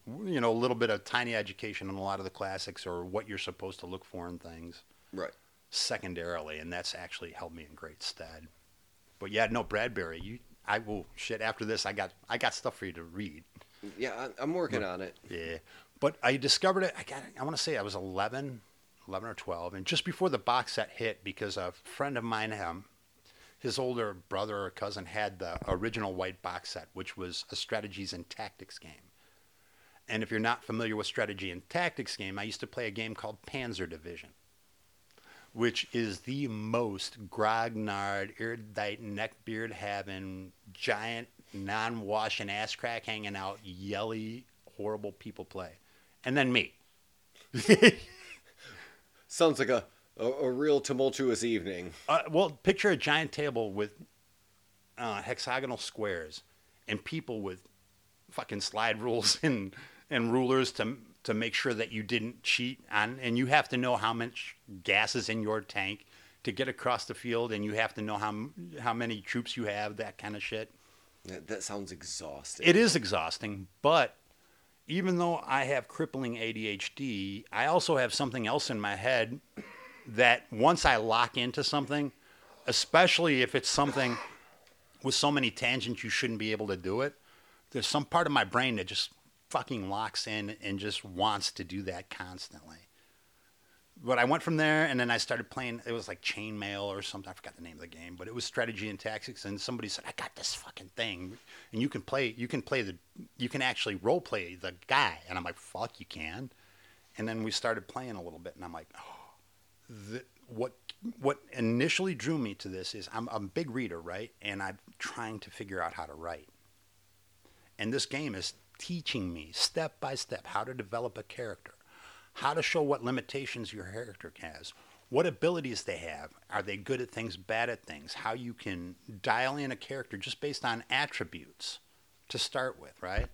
you know, a little bit of tiny education on a lot of the classics or what you're supposed to look for in things Right. secondarily, and that's actually held me in great stead. But yeah, no, Bradbury, you, I will shit. After this, I got, I got stuff for you to read. Yeah, I'm working on it. Yeah, but I discovered it. I got, I want to say I was 11, 11 or twelve, and just before the box set hit, because a friend of mine, um, his older brother or cousin had the original white box set, which was a strategies and tactics game. And if you're not familiar with strategy and tactics game, I used to play a game called Panzer Division, which is the most grognard, erudite, neckbeard having, giant, non washing ass crack hanging out, yelly, horrible people play. And then me. *laughs* Sounds like a, a, a real tumultuous evening. Uh, well, picture a giant table with uh, hexagonal squares and people with fucking slide rules *laughs* and and rulers to to make sure that you didn't cheat on, and you have to know how much gas is in your tank to get across the field, and you have to know how how many troops you have, that kind of shit. That, that sounds exhausting. It is exhausting, but even though I have crippling ADHD, I also have something else in my head that once I lock into something, especially if it's something with so many tangents you shouldn't be able to do it, there's some part of my brain that just fucking locks in and just wants to do that constantly. but I went from there, and then I started playing. It was like Chainmail or something. I forgot the name of the game, but it was strategy and tactics. And somebody said, "I got this fucking thing, and you can play. You can play the. You can actually role play the guy." And I'm like, "Fuck, you can." And then we started playing a little bit, and I'm like, "Oh, the, what what initially drew me to this is I'm, I'm a big reader, right? And I'm trying to figure out how to write. And this game is teaching me step by step how to develop a character, how to show what limitations your character has, what abilities they have. Are they good at things, bad at things? How you can dial in a character just based on attributes to start with, right?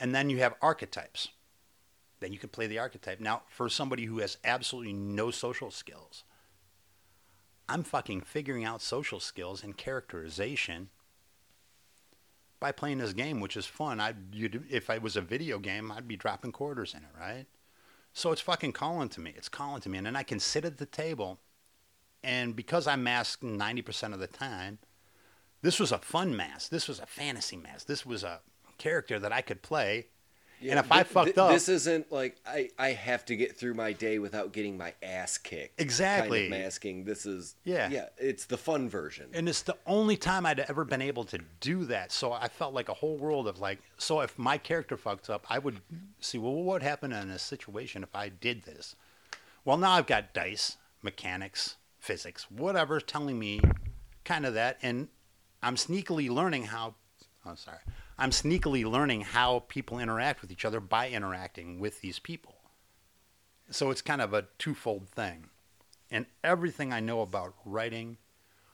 And then you have archetypes. Then you can play the archetype. Now, for somebody who has absolutely no social skills, I'm fucking figuring out social skills and characterization by playing this game, which is fun. I if it was a video game, I'd be dropping quarters in it, right? So it's fucking calling to me. It's calling to me, and then I can sit at the table, and because I'm mask ninety percent of the time, this was a fun mask. This was a fantasy mask. This was a character that I could play and if I fucked up, this isn't like I, I have to get through my day without getting my ass kicked. Exactly. Kind of masking. This is yeah, yeah. It's the fun version, and it's the only time I'd ever been able to do that. So I felt like a whole world of like. So if my character fucked up, I would see well what would happen in a situation if I did this. Well, now I've got dice, mechanics, physics, whatever, telling me kind of that, and I'm sneakily learning how. Oh, sorry. I'm sneakily learning how people interact with each other by interacting with these people. So it's kind of a twofold thing. And everything I know about writing,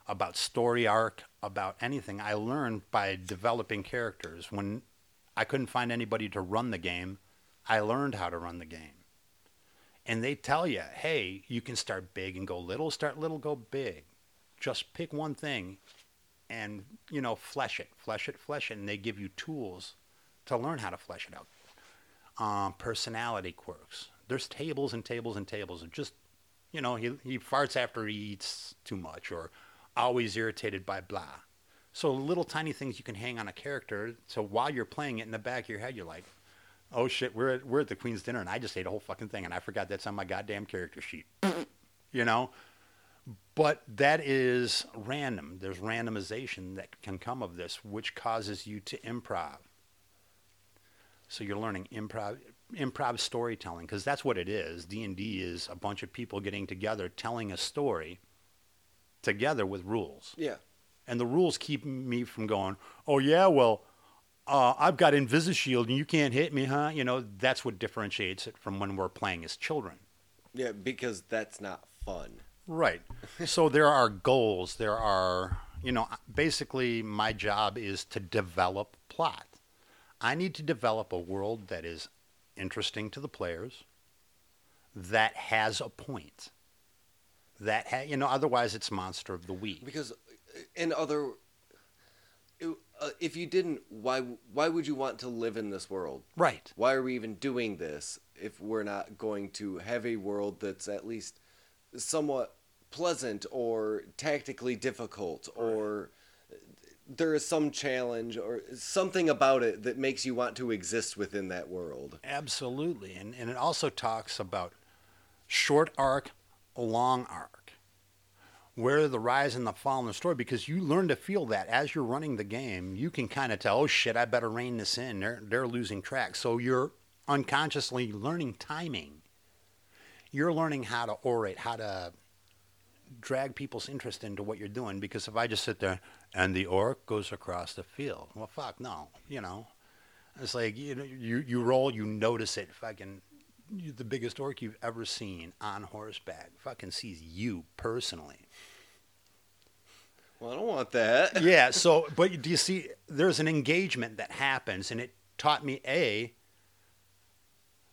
about story arc, about anything, I learned by developing characters. When I couldn't find anybody to run the game, I learned how to run the game. And they tell you, hey, you can start big and go little, start little, go big. Just pick one thing and you know flesh it, flesh it, flesh it, and they give you tools to learn how to flesh it out. Um, personality quirks. There's tables and tables and tables of just, you know, he he farts after he eats too much, or always irritated by blah. So little tiny things you can hang on a character. So while you're playing it in the back of your head, you're like, oh shit, we're at, we're at the Queen's dinner, and I just ate a whole fucking thing, and I forgot that's on my goddamn character sheet. *laughs* you know, but that is random. There's randomization that can come of this, which causes you to improv. So you're learning improv, improv storytelling, because that's what it is. D and D is a bunch of people getting together, telling a story, together with rules. Yeah. And the rules keep me from going. Oh yeah, well, uh, I've got Invisishield and you can't hit me, huh? You know, that's what differentiates it from when we're playing as children. Yeah, because that's not fun. Right. so there are goals. There are, you know, basically my job is to develop plot. I need to develop a world that is interesting to the players, that has a point. That ha- you know, otherwise it's monster of the week. Because in other, uh, if you didn't, why why would you want to live in this world? Right. Why are we even doing this if we're not going to have a world that's at least somewhat pleasant or tactically difficult or there is some challenge or something about it that makes you want to exist within that world. Absolutely. And, and it also talks about short arc, long arc, where the rise and the fall in the story, because you learn to feel that as you're running the game. You can kind of tell, oh shit, I better rein this in. They're, they're losing track. So you're unconsciously learning timing. You're learning how to orate, how to drag people's interest into what you're doing because if I just sit there and the orc goes across the field, well, fuck, no, you know, it's like you know, you you roll, you notice it, fucking. The biggest orc you've ever seen on horseback fucking sees you personally. Well, I don't want that. *laughs* yeah. So, but do you see? There's an engagement that happens, and it taught me a.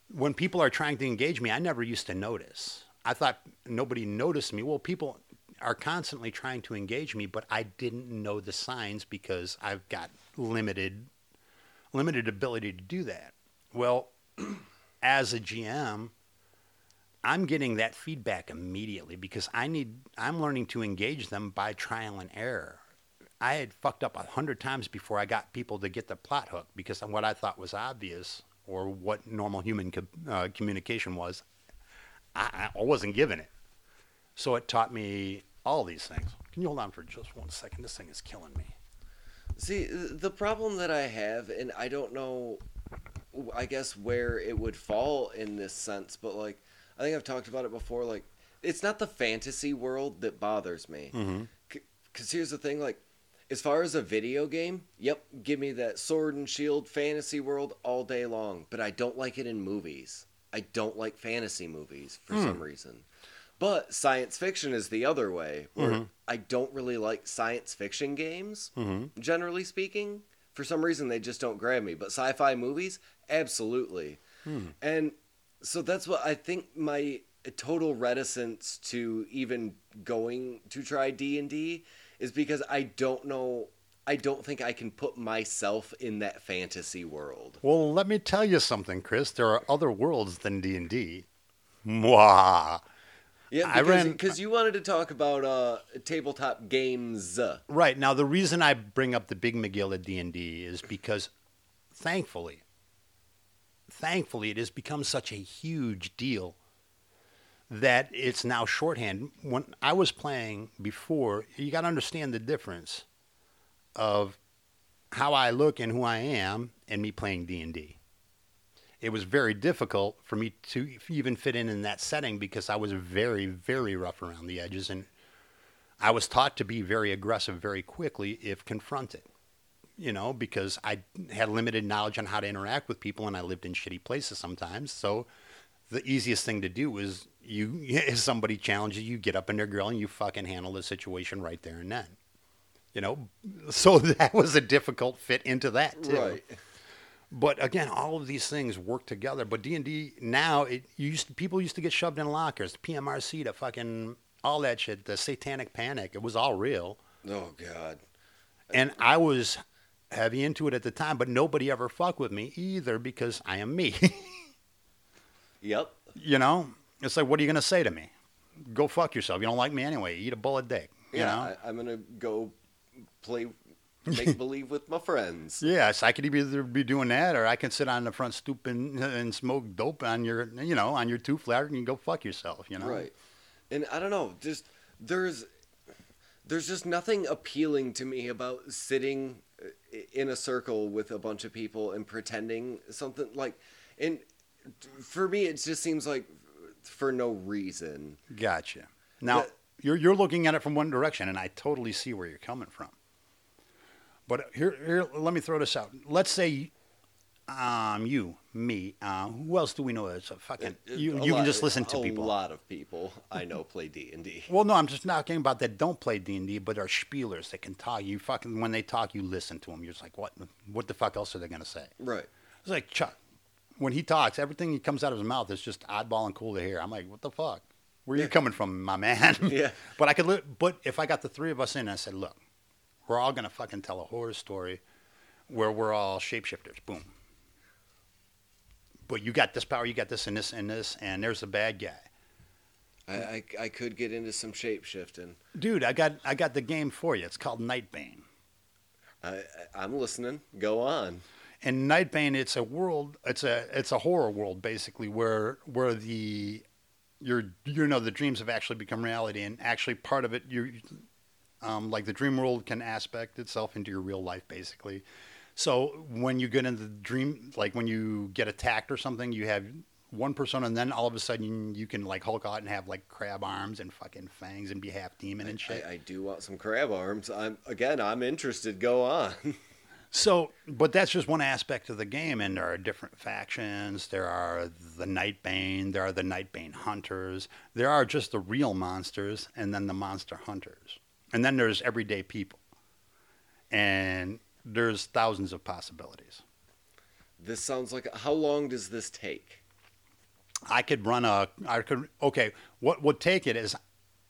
When people are trying to engage me, I never used to notice. I thought nobody noticed me. Well, people are constantly trying to engage me, but I didn't know the signs because I've got limited limited ability to do that. Well, *clears throat* as a GM, I'm getting that feedback immediately because I need I'm learning to engage them by trial and error. I had fucked up a hundred times before I got people to get the plot hook because what I thought was obvious or what normal human co- uh, communication was, I, I wasn't given it. So it taught me all these things. Can you hold on for just one second? This thing is killing me. See, the problem that I have, and I don't know, I guess where it would fall in this sense, but like, I think I've talked about it before. Like, it's not the fantasy world that bothers me. Mm-hmm. Because here's the thing, like, as far as a video game, yep, give me that sword and shield fantasy world all day long. But I don't like it in movies. I don't like fantasy movies for hmm. some reason. But science fiction is the other way, where mm-hmm. I don't really like science fiction games, mm-hmm. generally speaking. For some reason, they just don't grab me. But sci fi movies, absolutely. Hmm. And so that's what I think my total reticence to even going to try D&D is because I don't know I don't think I can put myself in that fantasy world. Well, let me tell you something, Chris. There are other worlds than D and D. Mwah. Yeah, I because ran- because you wanted to talk about uh tabletop games. Right now, the reason I bring up the Big McGill at D and D is because, thankfully, thankfully, it has become such a huge deal that it's now shorthand. When I was playing before, you got to understand the difference of how I look and who I am, and me playing D and D. It was very difficult for me to even fit in in that setting because I was very, very rough around the edges, and I was taught to be very aggressive very quickly if confronted. You know, because I had limited knowledge on how to interact with people, and I lived in shitty places sometimes. So, the easiest thing to do is you, *laughs* if somebody challenges you, get up in their grill and you fucking handle the situation right there and then. You know, *laughs* so that was a difficult fit into that too. Right. But again, all of these things work together. But D and D now, it used to, people used to get shoved in lockers, the PMRC, the fucking all that shit, the Satanic Panic. It was all real, Oh god. and I was heavy into it at the time. But nobody ever fucked with me either because I am me. *laughs* Yep. you know, it's like, what are you gonna say to me? Go fuck yourself. You don't like me anyway. Eat a bullet dick. You Yeah, know. I, I'm gonna go play make *laughs* believe with my friends. Yes, I could either be doing that, or I can sit on the front stoop and, and smoke dope on your, you know, on your two flat, and you go fuck yourself. You know. Right. And I don't know, just there's there's just nothing appealing to me about sitting uh, in a circle with a bunch of people and pretending something like and for me it just seems like for no reason. Gotcha. Now But- you're you're looking at it from one direction, and I totally see where you're coming from. But here, here, let me throw this out. Let's say, um, you, me, uh, who else do we know that's a fucking? You, A you lot- can just listen to people. a lot of people I know play D&D. *laughs* Well, no, I'm just not talking about that. Don't play D and D, but are spielers that can talk. You fucking when they talk, you listen to them. You're just like, what? What the fuck else are they gonna say? Right. It's like Chuck. When he talks, everything that comes out of his mouth is just oddball and cool to hear. I'm like, what the fuck? Where are Yeah. you coming from, my man? *laughs* Yeah. but I could. Li- but if I got the three of us in, and I said, look, we're all gonna fucking tell a horror story where we're all shapeshifters. Boom. But you got this power, you got this and this and this, and there's the bad guy. I, I, I could get into some shape shifting. Dude, I got I got the game for you. It's called Nightbane. I, I I'm listening. Go on. And Nightbane, it's a world. It's a it's a horror world basically, where where the your you know the dreams have actually become reality, and actually part of it you um, like the dream world can aspect itself into your real life basically. So when you get into the dream, like when you get attacked or something, you have one persona, and then all of a sudden you can like Hulk out and have like crab arms and fucking fangs and be half demon and shit. I, I do want some crab arms. I'm again. I'm interested. Go on. *laughs* So, but that's just one aspect of the game, and there are different factions. There are the Nightbane, there are the Nightbane hunters, there are just the real monsters, and then the monster hunters, and then there's everyday people, and there's thousands of possibilities. this sounds like. How long does this take? I could run a, I could, okay, what would take it is,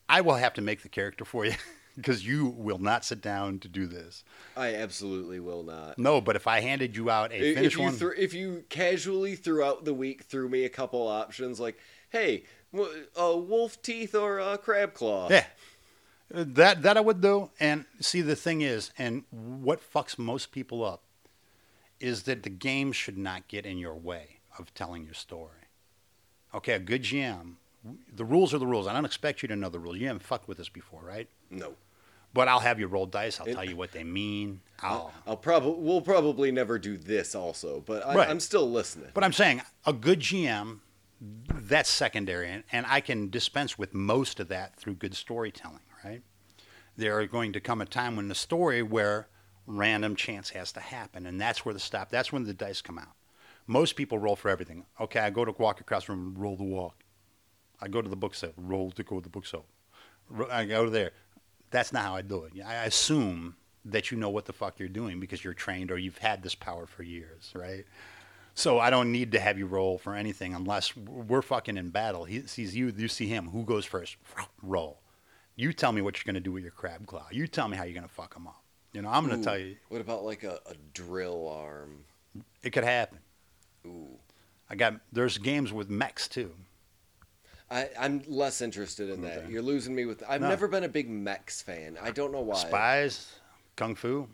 I will have to make the character for you, *laughs* because you will not sit down to do this. I absolutely will not. No, but if I handed you out a If finished one, threw if you casually throughout the week threw me a couple options like, hey, w- uh, wolf teeth or uh, crab claw. Yeah. That that I would do. And see the thing is, and what fucks most people up is that the game should not get in your way of telling your story. Okay, a good GM The rules are the rules. I don't expect you to know the rules. You haven't fucked with this before, right? No. But I'll have you roll dice. I'll It- tell you what they mean. I'll, I'll probably we'll probably never do this also, but I, Right. I'm still listening. But I'm saying a good GM, that's secondary, and, and I can dispense with most of that through good storytelling, right? There are going to come a time when the story where random chance has to happen, and that's where the stop. That's when the dice come out. Most people roll for everything. Okay, I go to walk across room, roll the walk. I go to the book roll to go to the book. I go there. That's not how I do it. I assume that you know what the fuck you're doing because you're trained or you've had this power for years, right? So I don't need to have you roll for anything unless we're fucking in battle. He sees you, you see him. Who goes first? Roll. You tell me what you're going to do with your crab claw. You tell me how you're going to fuck them up. You know, I'm going to tell you. What about like a, a drill arm? It could happen. Ooh. I got there's games with mechs too. I, I'm less interested in that. Okay. You're losing me with. I've No. never been a big mechs fan. I don't know why. Spies, kung fu.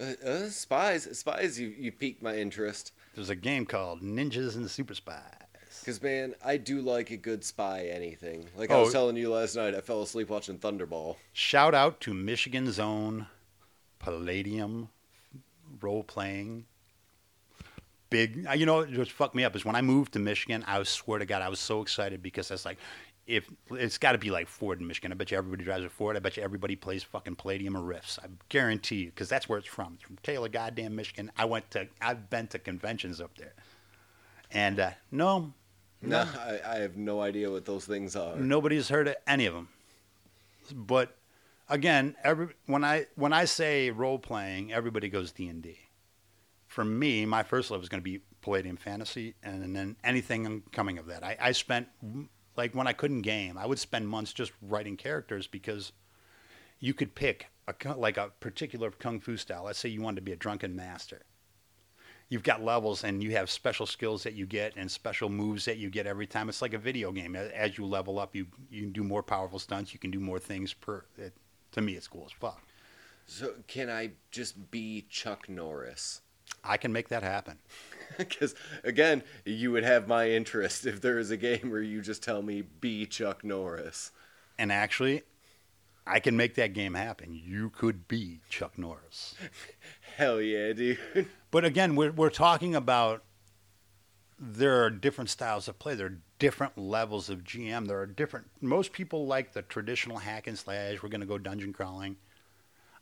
Uh, uh, spies, spies. You you piqued my interest. There's a game called Ninjas and Super Spies. Cause man, I do like a good spy anything. Like I was Oh. telling you last night, I fell asleep watching Thunderball. Shout out to Michigan's own Palladium role playing. Big, uh, you know, just fucked me up is when I moved to Michigan. I was, swear to God, I was so excited because it's like, if it's got to be like Ford in Michigan. I bet you everybody drives a Ford. I bet you everybody plays fucking Palladium or Rifts. I guarantee you, because that's where it's from. It's from Taylor, goddamn Michigan. I went to, I've been to conventions up there, and uh, no, No, I, I have no idea what those things are. Nobody's heard of any of them. But again, every when I when I say role playing, everybody goes D and D. For me, my first love is going to be Palladium Fantasy, and then anything coming of that. I, I spent like when I couldn't game, I would spend months just writing characters because you could pick a like a particular kung fu style. Let's say you wanted to be a drunken master. You've got levels and you have special skills that you get and special moves that you get every time. It's like a video game. As you level up, you you can do more powerful stunts. You can do more things per. It, to me, it's cool as fuck. So can I just be Chuck Norris? I can make that happen. *laughs* Because again, you would have my interest *laughs* if there is a game where you just tell me be Chuck Norris. And actually, I can make that game happen. You could be Chuck Norris. *laughs* Hell yeah, dude. *laughs* But again, we're, we're talking about there are different styles of play. There are different levels of GM. There are different. Most people like the traditional hack and slash. We're going to go dungeon crawling.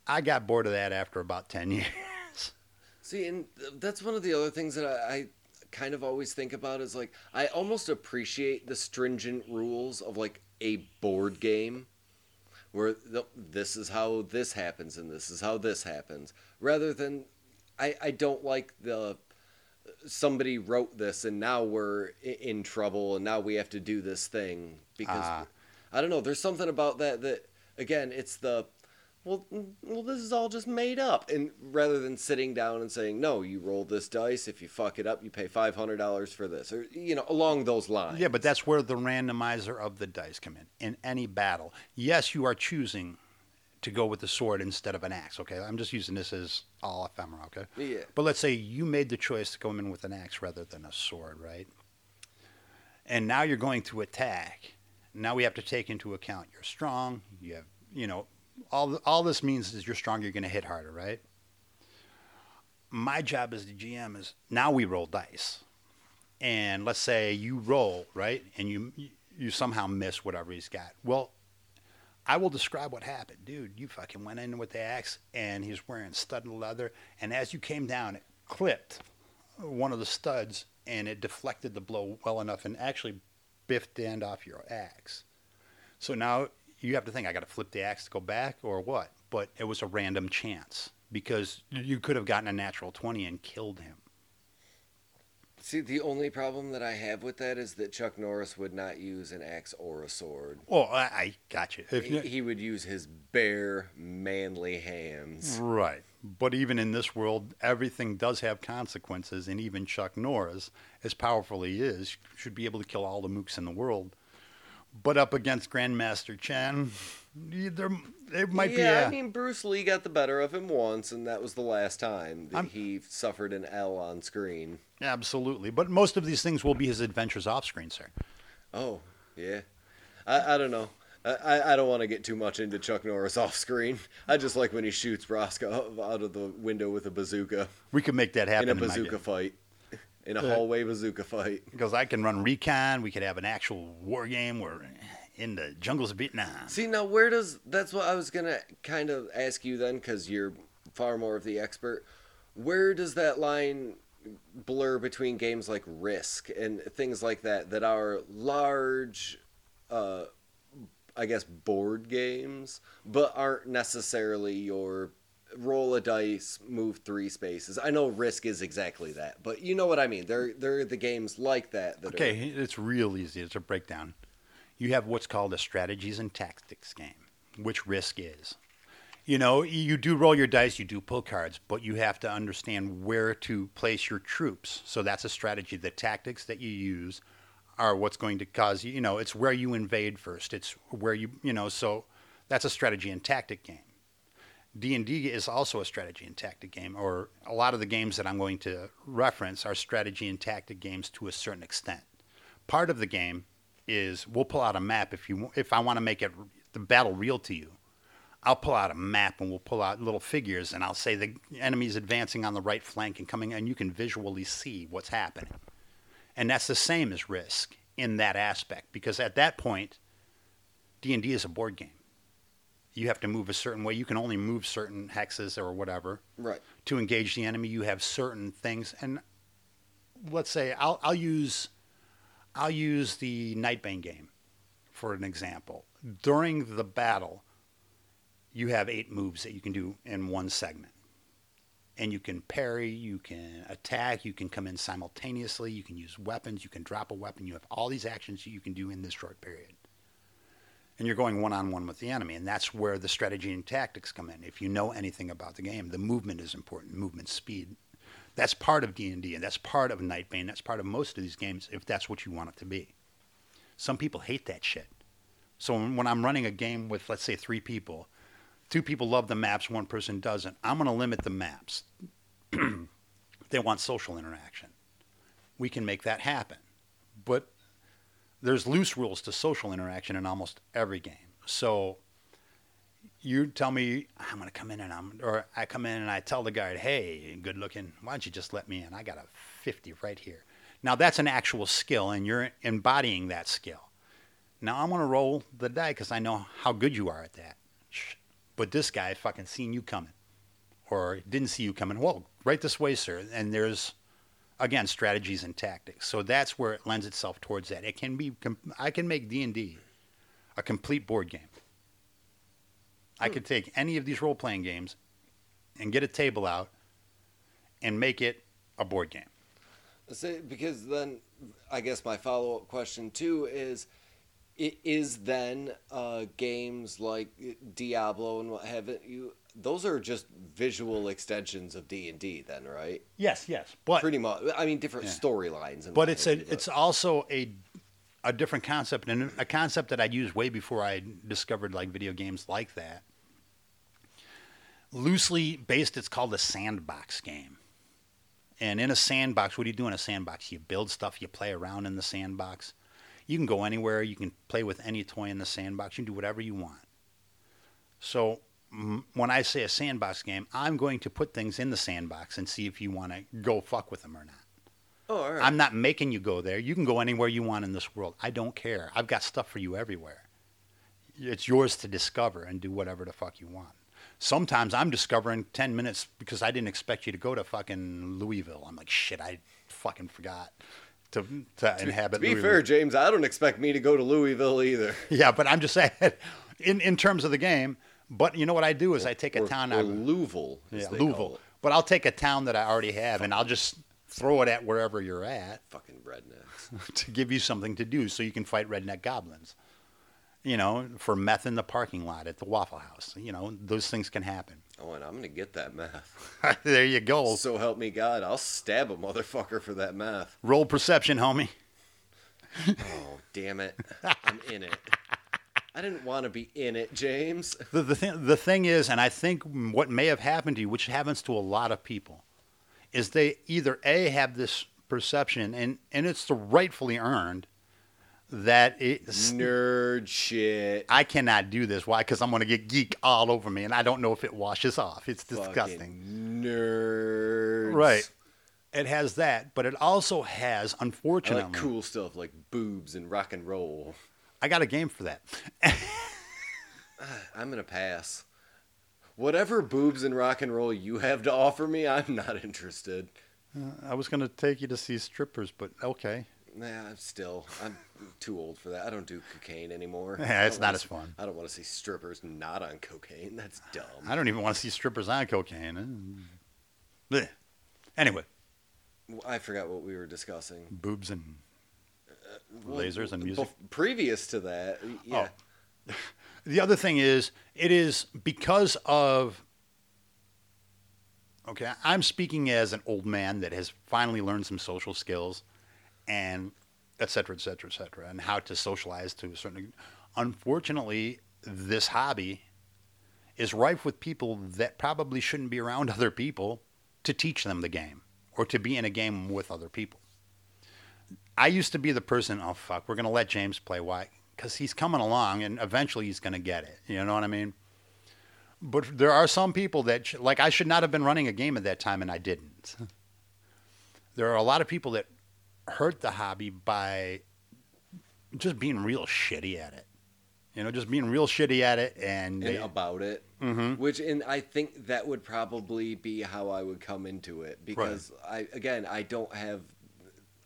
I got bored of that after about 10 *laughs* years. See, and that's one of the other things that I, I kind of always think about is like I almost appreciate the stringent rules of like a board game where this is how this happens and this is how this happens rather than I, I don't like the somebody wrote this and now we're in trouble and now we have to do this thing because Ah. I don't know there's something about that that again it's the well, mm, well, this is all just made up. And rather than sitting down and saying, no, you roll this dice. If you fuck it up, you pay five hundred dollars for this, or you know, along those lines. Yeah, but that's where the randomizer of the dice come in. In any battle, yes, you are choosing to go with the sword instead of an axe. Okay, I'm just using this as all ephemera. Okay, Yeah. but let's say you made the choice to go in with an axe rather than a sword, right? And now you're going to attack. Now we have to take into account you're strong. You have, you know, all all this means is you're strong. You're going to hit harder, right? My job as the GM is now we roll dice and let's say you roll right and you you somehow miss whatever he's got well i will describe what happened dude you fucking went in with the axe and he's wearing studded leather and as you came down it clipped one of the studs and it deflected the blow well enough and actually biffed the end off your axe so now you have to think i got to flip the axe to go back or what but it was a random chance because you could have gotten a natural 20 and killed him See, the only problem that I have with that is that Chuck Norris would not use an axe or a sword. well i, I got you He, he would use his bare, manly hands. Right. But even in this world, everything does have consequences, and even Chuck Norris, as powerful as he is, should be able to kill all the mooks in the world. But up against Grandmaster Chen, there it might be yeah, be. I A, mean, Bruce Lee got the better of him once, and that was the last time that I'm- he suffered an L on screen. absolutely. But most of these things will be his adventures off screen, sir. Oh, yeah. I, I don't know. I, I don't want to get too much into Chuck Norris off screen. I just like when he shoots Roscoe out of the window with a bazooka We could make that happen in a bazooka game. fight, in a Uh, hallway bazooka fight. because I can run recon. We could have an actual war game. We're in the jungles of Vietnam. See now, where does that's what I was gonna kind of ask you then, because you're far more of the expert. Where does that line blur between games like Risk and things like that that are large, uh, I guess board games, but aren't necessarily your roll a dice, move three spaces. I know Risk is exactly that, but you know what I mean. They're they're the games like that that are Okay, it's real easy. It's a breakdown. You have what's called a strategies and tactics game, which Risk is. You know, you do roll your dice, you do pull cards, but you have to understand where to place your troops. So that's a strategy. The tactics that you use are what's going to cause you, you know, it's where you invade first. It's where you, you know, so that's a strategy and tactic game. D&D is also a strategy and tactic game or a lot of the games that I'm going to reference are strategy and tactic games to a certain extent. Part of the game is we'll pull out a map if you if I want to make it the battle real to you. I'll pull out a map and we'll pull out little figures and I'll say the enemy's advancing on the right flank and coming and you can visually see what's happening. And that's the same as Risk in that aspect because at that point D&D is a board game. You have to move a certain way. You can only move certain hexes or whatever right. to engage the enemy. You have certain things, and let's say I'll, I'll use I'll use the Nightbane game for an example. During the battle, you have eight moves that you can do in one segment, and you can parry, you can attack, you can come in simultaneously, you can use weapons, you can drop a weapon. You have all these actions you can do in this short period and you're going one on one with the enemy, and that's where the strategy and tactics come in. If you know anything about the game, the movement is important, movement speed. That's part of D and that's part of Nightbane. That's part of most of these games, if that's what you want it to be. Some people hate that shit. So when I'm running a game with, let's say, three people, two people love the maps, one person doesn't. I'm going to limit the maps. *clears throat* they want social interaction. We can make that happen, but there's loose rules to social interaction in almost every game. So you tell me I'm going to come in and I'm, or I come in and I tell the guy, hey, good looking, why don't you just let me in? I got a 50 right here. Now that's an actual skill and you're embodying that skill. Now I'm going to roll the die because I know how good you are at that. But this guy fucking seen you coming or didn't see you coming. Well, right this way, sir. And there's again strategies and tactics. So that's where it lends itself towards that. It can be i can make d&d a complete board game. I could take any of these role-playing games and get a table out and make it a board game. See, because then I guess my follow up question too is is then uh, games like Diablo and what have you those are just visual extensions of D and D then right yes yes but pretty much I mean different Yeah. storylines but it's a you, it's also a a different concept and a concept that I'd used way before I discovered like video games like that. Loosely based, it's called a sandbox game. And in a sandbox, what do you do in a sandbox? You build stuff, you play around in the sandbox. You can go anywhere, you can play with any toy in the sandbox, you can do whatever you want. So when I say a sandbox game, I'm going to put things in the sandbox and see if you want to go fuck with them or not. oh right. I'm not making you go there. You can go anywhere you want in this world. I don't care. I've got stuff for you everywhere. It's yours to discover and do whatever the fuck you want. Sometimes I'm discovering 10 minutes because I didn't expect you to go to fucking Louisville. I'm like, shit, I fucking forgot to, to inhabit to be Louisville. fair, James, I don't expect me to go to Louisville either. *laughs* Yeah, but I'm just saying, *laughs* in, in terms of the game, but you know what I do is I take a or, town or I Louisville. yeah, Louisville. But I'll take a town that I already have and I'll just throw it at wherever you're at. Fucking rednecks. *laughs* to give you something to do so you can fight redneck goblins. You know, for meth in the parking lot at the Waffle House. You know, those things can happen. Oh, and I'm gonna get that meth. *laughs* there you go. So help me God, I'll stab a motherfucker for that meth. Roll perception, homie. Oh, damn it. I'm in it. *laughs* I didn't want to be in it, James. *laughs* The, the, thing, the thing is, and I think what may have happened to you, which happens to a lot of people, is they either A, have this perception, and, and it's the rightfully earned, that is Nerd shit. I cannot do this. Why? Because I'm going to get geek all over me, and I don't know if it washes off. It's disgusting. Nerds. Right. It has that, but it also has, unfortunately, like cool stuff like boobs and rock and roll. I got a game for that. *sighs* I'm gonna pass. Whatever boobs and rock and roll you have to offer me, I'm not interested. Uh, I was going to take you to see strippers, but okay. Nah, I'm still. I'm too old for that. I don't do cocaine anymore. *laughs* Yeah, it's don't as see- fun. I don't want to see strippers not on cocaine. That's dumb. I don't even want to see strippers on cocaine. Blech. Anyway, I forgot what we were discussing. boobs and lasers and music. previous to that, yeah. Oh. *laughs* The other thing is, it is because of. Okay, I'm speaking as an old man that has finally learned some social skills, and et cetera, et cetera, et cetera, and how to socialize to a certain. Unfortunately, this hobby is rife with people that probably shouldn't be around *laughs* other people to teach them the game or to be in a game with other people. I used to be the person, oh fuck, we're gonna let James play. Why? Because he's coming along, and eventually he's gonna get it. You know what I mean? But there are some people that, sh- like, I should not have been running a game at that time, and I didn't. There are a lot of people that hurt the hobby by just being real shitty at it. You know, just being real shitty at it, and, and they, about it. Mhm. Which, and I think that would probably be how I would come into it because I, again, I don't have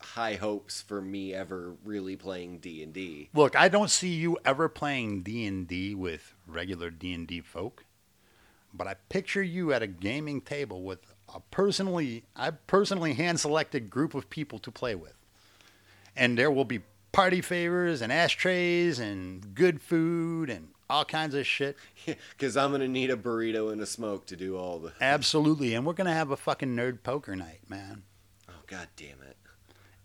high hopes for me ever really playing D and D. Look, I don't see you ever playing D and D with regular D and D folk, but I picture you at a gaming table with a personally, I personally hand selected group of people to play with, and there will be party favors and ashtrays and good food and all kinds of shit. *laughs* Because I'm gonna need a burrito and a smoke to do all the. Absolutely, and we're gonna have a fucking nerd poker night, man. Oh god damn it!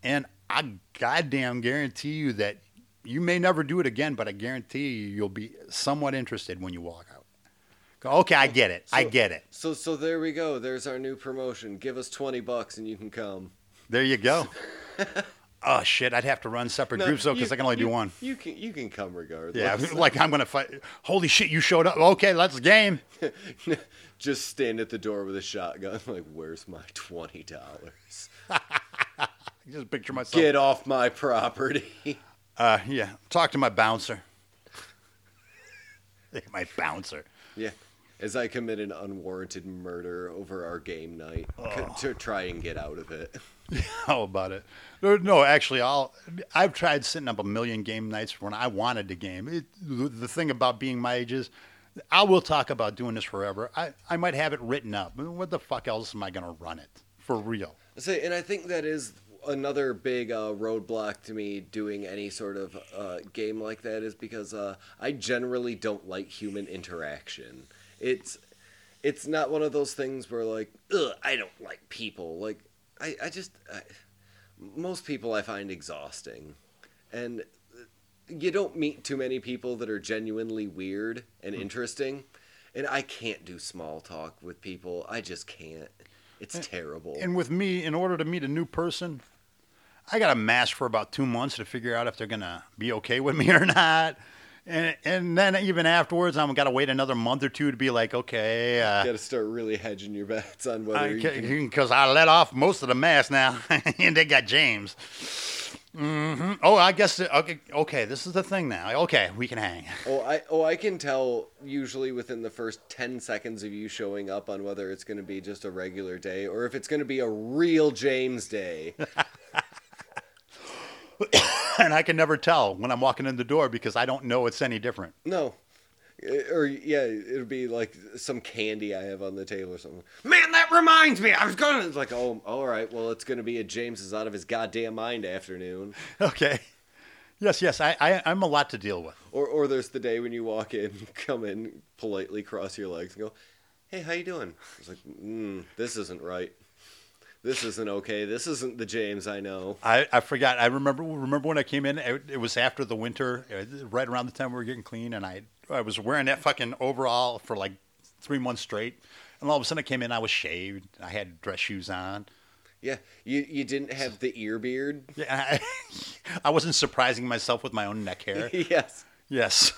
And I goddamn guarantee you that you may never do it again, but I guarantee you you'll be somewhat interested when you walk out. Go, okay, I get it. I get it. So so there we go. There's our new promotion. Give us twenty bucks and you can come. There you go. *laughs* oh shit, I'd have to run separate No, groups though because I can only do one. You can you can come regardless. Yeah, *laughs* like I'm gonna fight. Holy shit, you showed up. Okay, let's game. *laughs* Just stand at the door with a shotgun. Like, where's my twenty dollars? Just picture myself. Get off my property. *laughs* Uh, yeah, talk to my bouncer. *laughs* my bouncer. yeah. As I commit an unwarranted murder over our game night Oh. to try and get out of it. *laughs* How about it? No, No, actually, I'll. I've tried setting up a million game nights when I wanted to game. It, the, the thing about being my age is, I will talk about doing this forever. I, I might have it written up. What the fuck else am I gonna run it for real? Say, and I think that is another big uh, roadblock to me doing any sort of uh, game like that is because uh, I generally don't like human interaction. It's it's not one of those things where like, I don't like people. Like, I I just I, most people I find exhausting, and you don't meet too many people that are genuinely weird and interesting. And I can't do small talk with people. I just can't. It's terrible. And with me, in order to meet a new person, I got to mask for about two months to figure out if they're gonna be okay with *laughs* me or not. And and then even afterwards, I'm got to wait another month or two to be like, okay, uh, got to start really hedging your bets on whether you can. because I let off most of the mask now, *laughs* and they got James. hmm Oh, I guess okay. Okay, this is the thing now. Okay, we can hang. *laughs* Oh, I oh I can tell usually within the first ten seconds of you showing up on whether it's going to be just a regular day or if it's going to be a real James day. *coughs* and I can never tell when I'm walking in the door because I don't know it's any different. No. Eh, Or yeah, it'll be like some candy I have on the table or something. Man, that reminds me. I was gonna. It's like, oh, all right. Well, it's gonna be a James is out of his goddamn mind afternoon. *laughs* Okay. Yes, yes. I, I I'm a lot to deal with. Or or there's the day when you walk in, *laughs* come in politely, cross your legs, and go, "Hey, how you doing?" It's like, mm, this isn't right. This isn't okay. This isn't the James I know. I, I forgot. I remember remember when I came in. It, it was after the winter, uh, right around the time we were getting clean, and I I was wearing that fucking overall for like three months straight. And all of a sudden, I came in. I was shaved. I had dress shoes on. Yeah, you you didn't have the ear beard. Yeah, I, *laughs* I wasn't surprising myself with my own neck hair. *laughs* yes. Yes.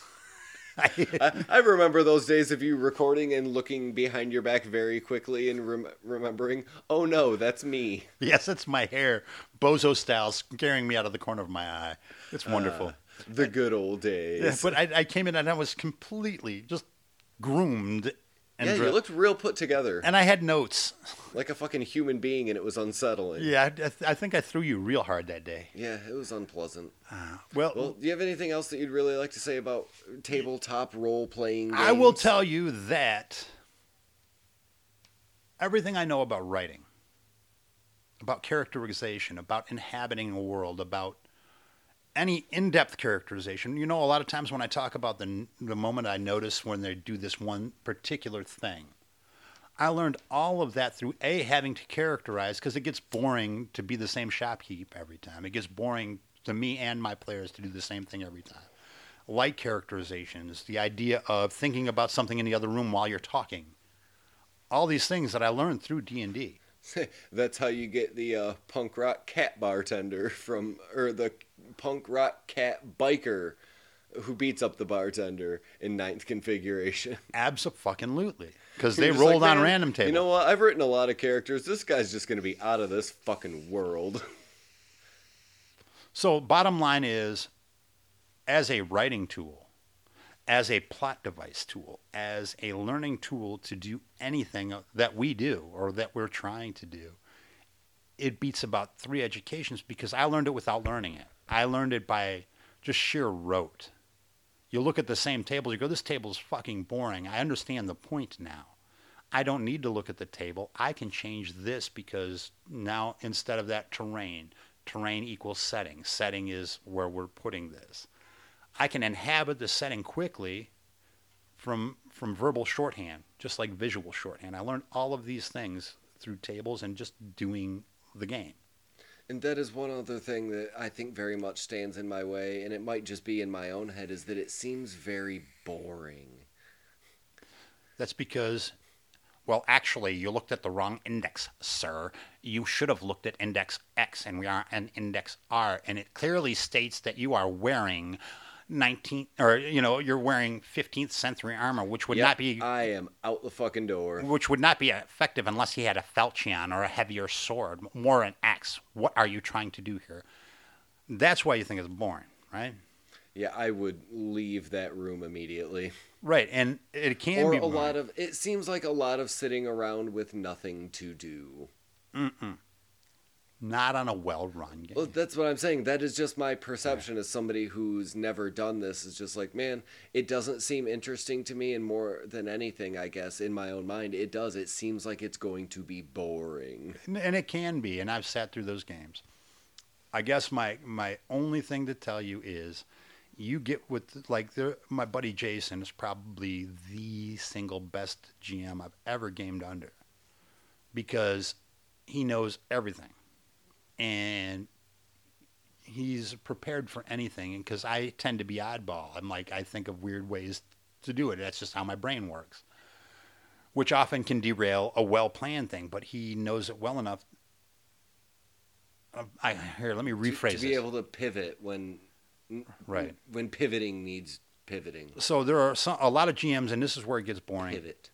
*laughs* I, I remember those days of you recording and looking behind your back very quickly and rem- remembering, oh no, that's me. yes, it's my hair, bozo style, scaring me out of the corner of my eye. It's ah, wonderful. The good old days. Yeah, but I, I came in and I was completely just groomed. And yeah, you looked real put together, and I had notes. Like a fucking human being, and it was unsettling. Yeah, I, th- I think I threw you real hard that day. Yeah, it was unpleasant. Uh, well, Well, do you have anything else that you'd really like to say about tabletop role playing? I will tell you that everything I know about writing, about characterization, about inhabiting a world, about any in-depth characterization. You know, a lot of times when I talk about the the moment I notice when they do this one particular thing, I learned all of that through a having to characterize because it gets boring to be the same shopkeep every time. It gets boring to me and my players to do the same thing every time. Light characterizations, the idea of thinking about something in the other room while you're talking. All these things that I learned through D&D. *laughs* That's how you get the uh, punk rock cat bartender from, or the punk rock cat biker who beats up the bartender in ninth configuration. *laughs* Absolutely. Because they rolled like, on "Man, random table. You know what? I've written a lot of characters. This guy's just going to be out of this fucking world. *laughs* So, bottom line is, as a writing tool, as a plot device tool, as a learning tool to do anything that we do or that we're trying to do, it beats about three educations because I learned it without learning it. I learned it by just sheer rote. You look at the same table, you go, this table is fucking boring. I understand the point now. I don't need to look at the table. I can change this because now instead of that terrain, terrain equals setting. Setting is where we're putting this. I can inhabit the setting quickly from from verbal shorthand, just like visual shorthand. I learned all of these things through tables and just doing the game. And that is one other thing that I think very much stands in my way, and it might just be in my own head, is that it seems very boring. That's because, well, actually, you looked at the wrong index, sir. You should have looked at index X, and we are an index R, and it clearly states that you are wearing 19th or you know you're wearing 15th century armor which would Yep, not be I am out the fucking door. which would not be effective unless he had a falchion or a heavier sword more an what are you trying to do here that's why you think it's boring right Yeah, I would leave that room immediately. right and it can or be a boring. lot of it seems like a lot of sitting around with nothing to do. Not on a well-run game Well, that's what I'm saying. That is just my perception as somebody who's never done this. Is just like, man, it doesn't seem interesting to me, and more than anything, I guess, in my own mind, it does. It seems like it's going to be boring. And- and it can be and i've sat through those games i guess my my only thing to tell you is you get with like the, my buddy jason is probably the single best gm i've ever gamed under because he knows everything and he's prepared for anything because i tend to be oddball i'm like i think of weird ways to do it that's just how my brain works which often can derail a well-planned thing, but he knows it well enough. I here, let me To- rephrase to, be this. able to pivot when Right. when pivoting needs pivoting. So there are some, a lot of GMs, and this is where it gets boring. Pivot.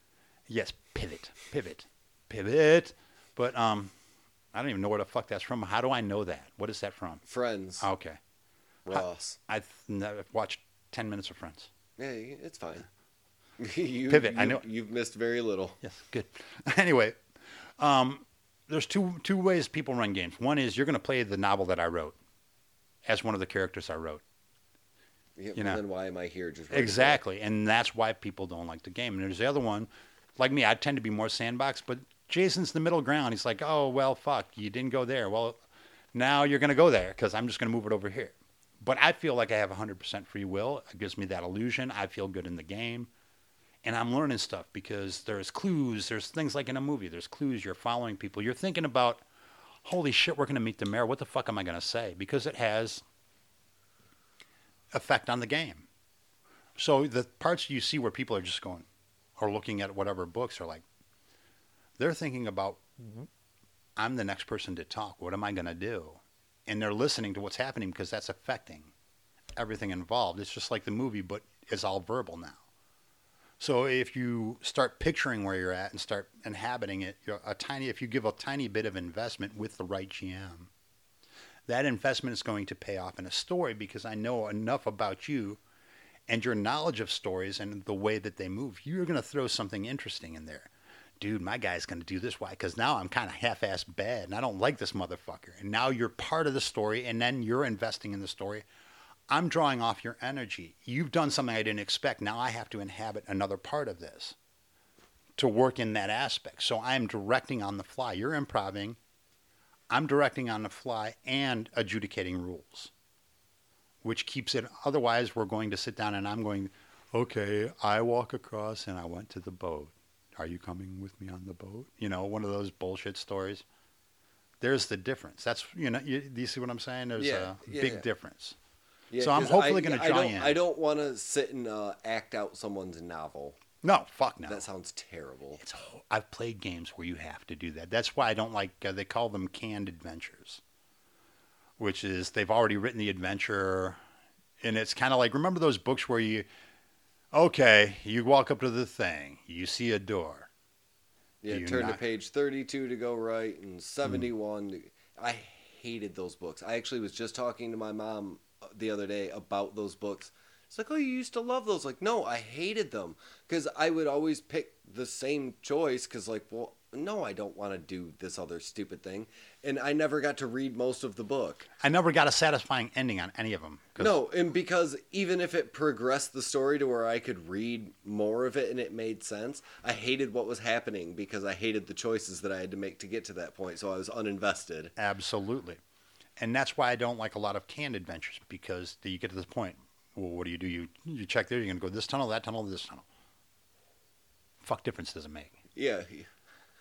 Yes, pivot, pivot, pivot. But um, I don't even know where the fuck that's from. How do I know that? What is that from? Friends. Okay, Ross. I've, I've watched ten minutes of Friends. Yeah, it's fine. *laughs* you, Pivot, You, I know- You've missed very little. Yes, good. *laughs* Anyway, um, there's two two ways people run games. One is you're going to play the novel that I wrote as one of the characters I wrote. Yeah, You well, know. then why am I here? Just Exactly, and that's why people don't like the game. And there's the other one, like me, I tend to be more sandbox, but Jason's the middle ground. He's like, oh well, fuck, you didn't go there. Well, now you're going to go there because I'm just going to move it over here. But I feel like I have 100% free will. It gives me that illusion. I feel good in the game. And I'm learning stuff because there's clues. There's things like in a movie. There's clues. You're following people. You're thinking about, holy shit, we're going to meet the mayor. What the fuck am I going to say? Because it has effect on the game. So the parts you see where people are just going or looking at whatever books are like, they're thinking about mm-hmm. I'm the next person to talk. What am I going to do? And they're listening to what's happening because that's affecting everything involved. It's just like the movie, but it's all verbal now. So if you start picturing where you're at and start inhabiting it, you're a tiny if you give a tiny bit of investment with the right GM, that investment is going to pay off in a story because I know enough about you and your knowledge of stories and the way that they move. You're going to throw something interesting in there. Dude, my guy's going to do this. Why? Because now I'm kind of half assed bad and I don't like this motherfucker. And now you're part of the story and then you're investing in the story. I'm drawing off your energy. You've done something I didn't expect. Now I have to inhabit another part of this to work in that aspect. So I'm directing on the fly. You're improving. I'm directing on the fly and adjudicating rules, which keeps it. Otherwise, we're going to sit down and I'm going, okay, I walk across and I went to the boat. Are you coming with me on the boat? You know, one of those bullshit stories. There's the difference. That's, you know, you, you see what I'm saying? There's Yeah, a yeah, big yeah. difference. Yeah, So I'm hopefully I try don't- I don't want to sit and uh, act out someone's novel. No, fuck no. That sounds terrible. It's I've played games where you have to do that. That's why I don't like. Uh, they call them canned adventures, which is they've already written the adventure, and it's kind of like remember those books where you, okay, you walk up to the thing, you see a door. Yeah, turn to page 32 to go right and 71. to- I hated those books. I actually was just talking to my mom uh, the other day about those books. It's like, oh, you used to love those. Like, no, I hated them because I would always pick the same choice because, like, well, no, I don't want to do this other stupid thing. And I never got to read most of the book. I never got a satisfying ending on any of them. No, and because even if it progressed the story to where I could read more of it and it made sense, I hated what was happening because I hated the choices that I had to make to get to that point. So I was uninvested. Absolutely. And that's why I don't like a lot of canned adventures because you get to this point. Well, what do you do? You you check there. You're gonna go this tunnel, that tunnel, this tunnel. Fuck difference does it make? Yeah.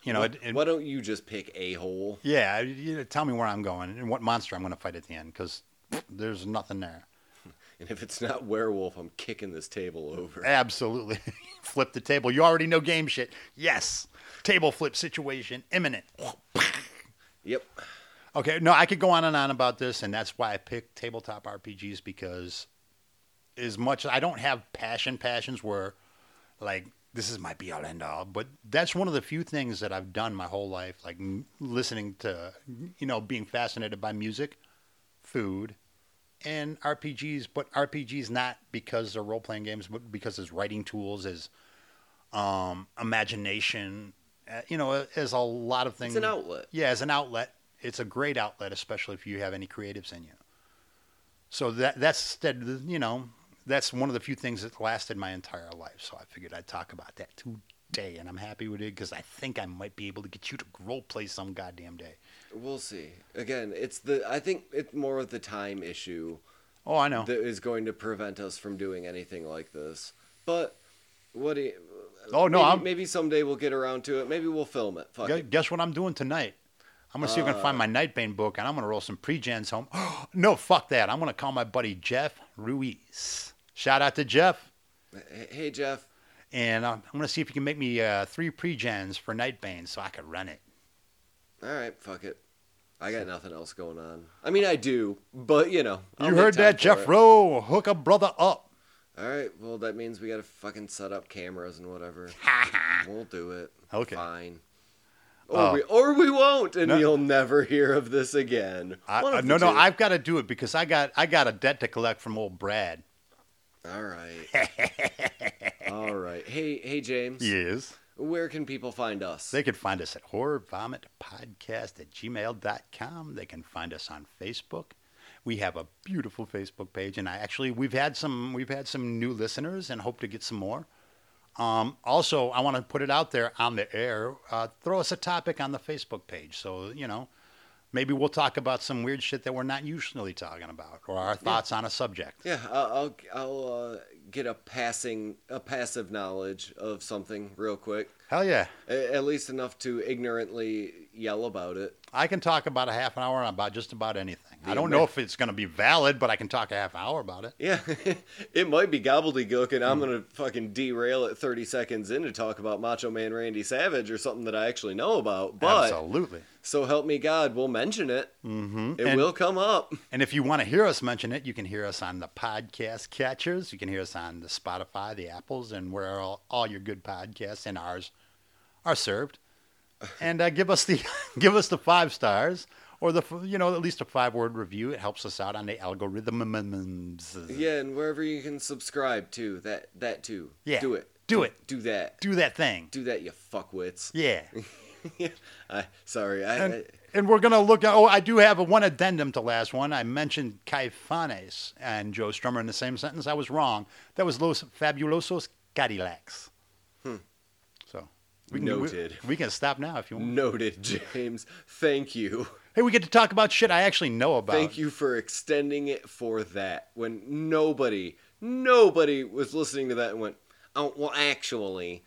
You know. why, it, it- why don't you just pick a hole? yeah. You know, tell me where I'm going and what monster I'm gonna fight at the end because there's nothing there. *laughs* And if it's not werewolf, I'm kicking this table over. Absolutely. *laughs* flip the table. You already know game shit. Yes. Table flip situation imminent. *laughs* Yep. Okay, no, I could go on and on about this, and that's why I picked tabletop RPGs because as much as I don't have passion passions where like this is my be all end all, but that's one of the few things that I've done my whole life, like m- listening to, you know, being fascinated by music, food, and RPGs. But RPGs not because they're role playing games, but because as writing tools, as um, imagination, uh, you know, as a lot of things. It's an outlet. Yeah, as an outlet, it's a great outlet, especially if you have any creatives in you. So that that's stead- you know that's one of the few things that lasted my entire life. So I figured I'd talk about that today, and I'm happy with it because I think I might be able to get you to role play some goddamn day. We'll see. Again, it's the. I think it's more of the time issue Oh, I know. that is going to prevent us from doing anything like this. But what do you, Oh, no, maybe, I'm- maybe someday we'll get around to it. Maybe we'll film it. Fuck Gu- it. Guess what I'm doing tonight? I'm gonna see if I can find Uh. my Nightbane book, and I'm gonna roll some pre-gens home. *gasps* no, fuck that. I'm gonna call my buddy Jeff Ruiz. Shout out to Jeff. Hey, Jeff. And uh, I'm going to see if you can make me uh, three pre-gens for Nightbane so I could run it. All right, fuck it. I got nothing else going on. I mean, I do, but you know. I'll you heard that, Jeff it. Rowe? Hook a brother up. All right, well that means we gotta fucking set up cameras and whatever. *laughs* we'll do it. Okay. Fine. Or Oh. we or we won't, and No. you'll never hear of this again. I, uh, no, the no. I've got to do it because I got I got a debt to collect from old Brad. All right. *laughs* All right. Hey, hey, James. Yes. Where can people find us? They can find us at horrorvomitpodcast at gmail.com. They can find us on Facebook. We have a beautiful Facebook page, and I actually we've had some we've had some new listeners and hope to get some more. Um, also, I want to put it out there on the air. Uh, throw us a topic on the Facebook page, so you know Maybe we'll talk about some weird shit that we're not usually talking about, or our thoughts on a subject. Yeah, I'll I'll, uh, get a passing a passive knowledge of something real quick, Hell yeah. A- at least enough to ignorantly yell about it. I can talk about a half an hour about just about anything. I don't Amer- know if it's going to be valid, but I can talk a half hour about it. Yeah, *laughs* it might be gobbledygook, and I'm Hmm. gonna fucking derail it 30 seconds in to talk about Macho Man Randy Savage or something that I actually know about. But Absolutely. So help me God, we'll mention it. Mm-hmm. It and, will come up. and if you want to hear us mention it, you can hear us on the podcast catchers. You can hear us on the Spotify, the Apples, and where all, all your good podcasts and ours are served. *laughs* And uh, give us the *laughs* give us the five stars or the you know at least a five word review. It helps us out on the algorithms. Yeah, and wherever you can subscribe to that, that too. Yeah, do it. do it. Do that. Do that thing. Do that, you fuckwits. Yeah. *laughs* *laughs* I, sorry, I, and, I and we're gonna look at. Oh, I do have a one addendum to last one. I mentioned Caifanes and Joe Strummer in the same sentence. I was wrong. That was Los Fabulosos Cadillacs. Hmm. So we can, Noted. We, we can stop now if you want. noted, James. Thank you. Hey, we get to talk about shit I actually know about. Thank you for extending it for that when nobody, nobody was listening to that and went, oh, well, actually.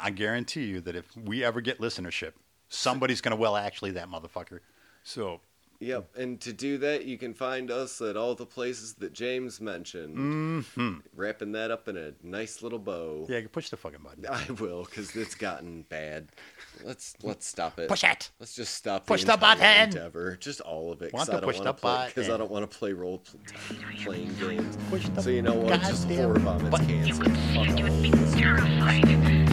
I guarantee you that if we ever get listenership, somebody's gonna well actually that motherfucker. So Yep, and to do that, you can find us at all the places that James mentioned. hmm Wrapping that up in a nice little bow. yeah, you can push the fucking button. I will, because it's gotten bad. Let's let's stop it. Push it. Let's just stop Push the the button. endeavor. Just all of it. Want Because I to don't push want the to play. Because I don't want to play role pl- playing games. Push the So you know what? Just goddamn horror vomits button. canceled. Fuck all. terrified.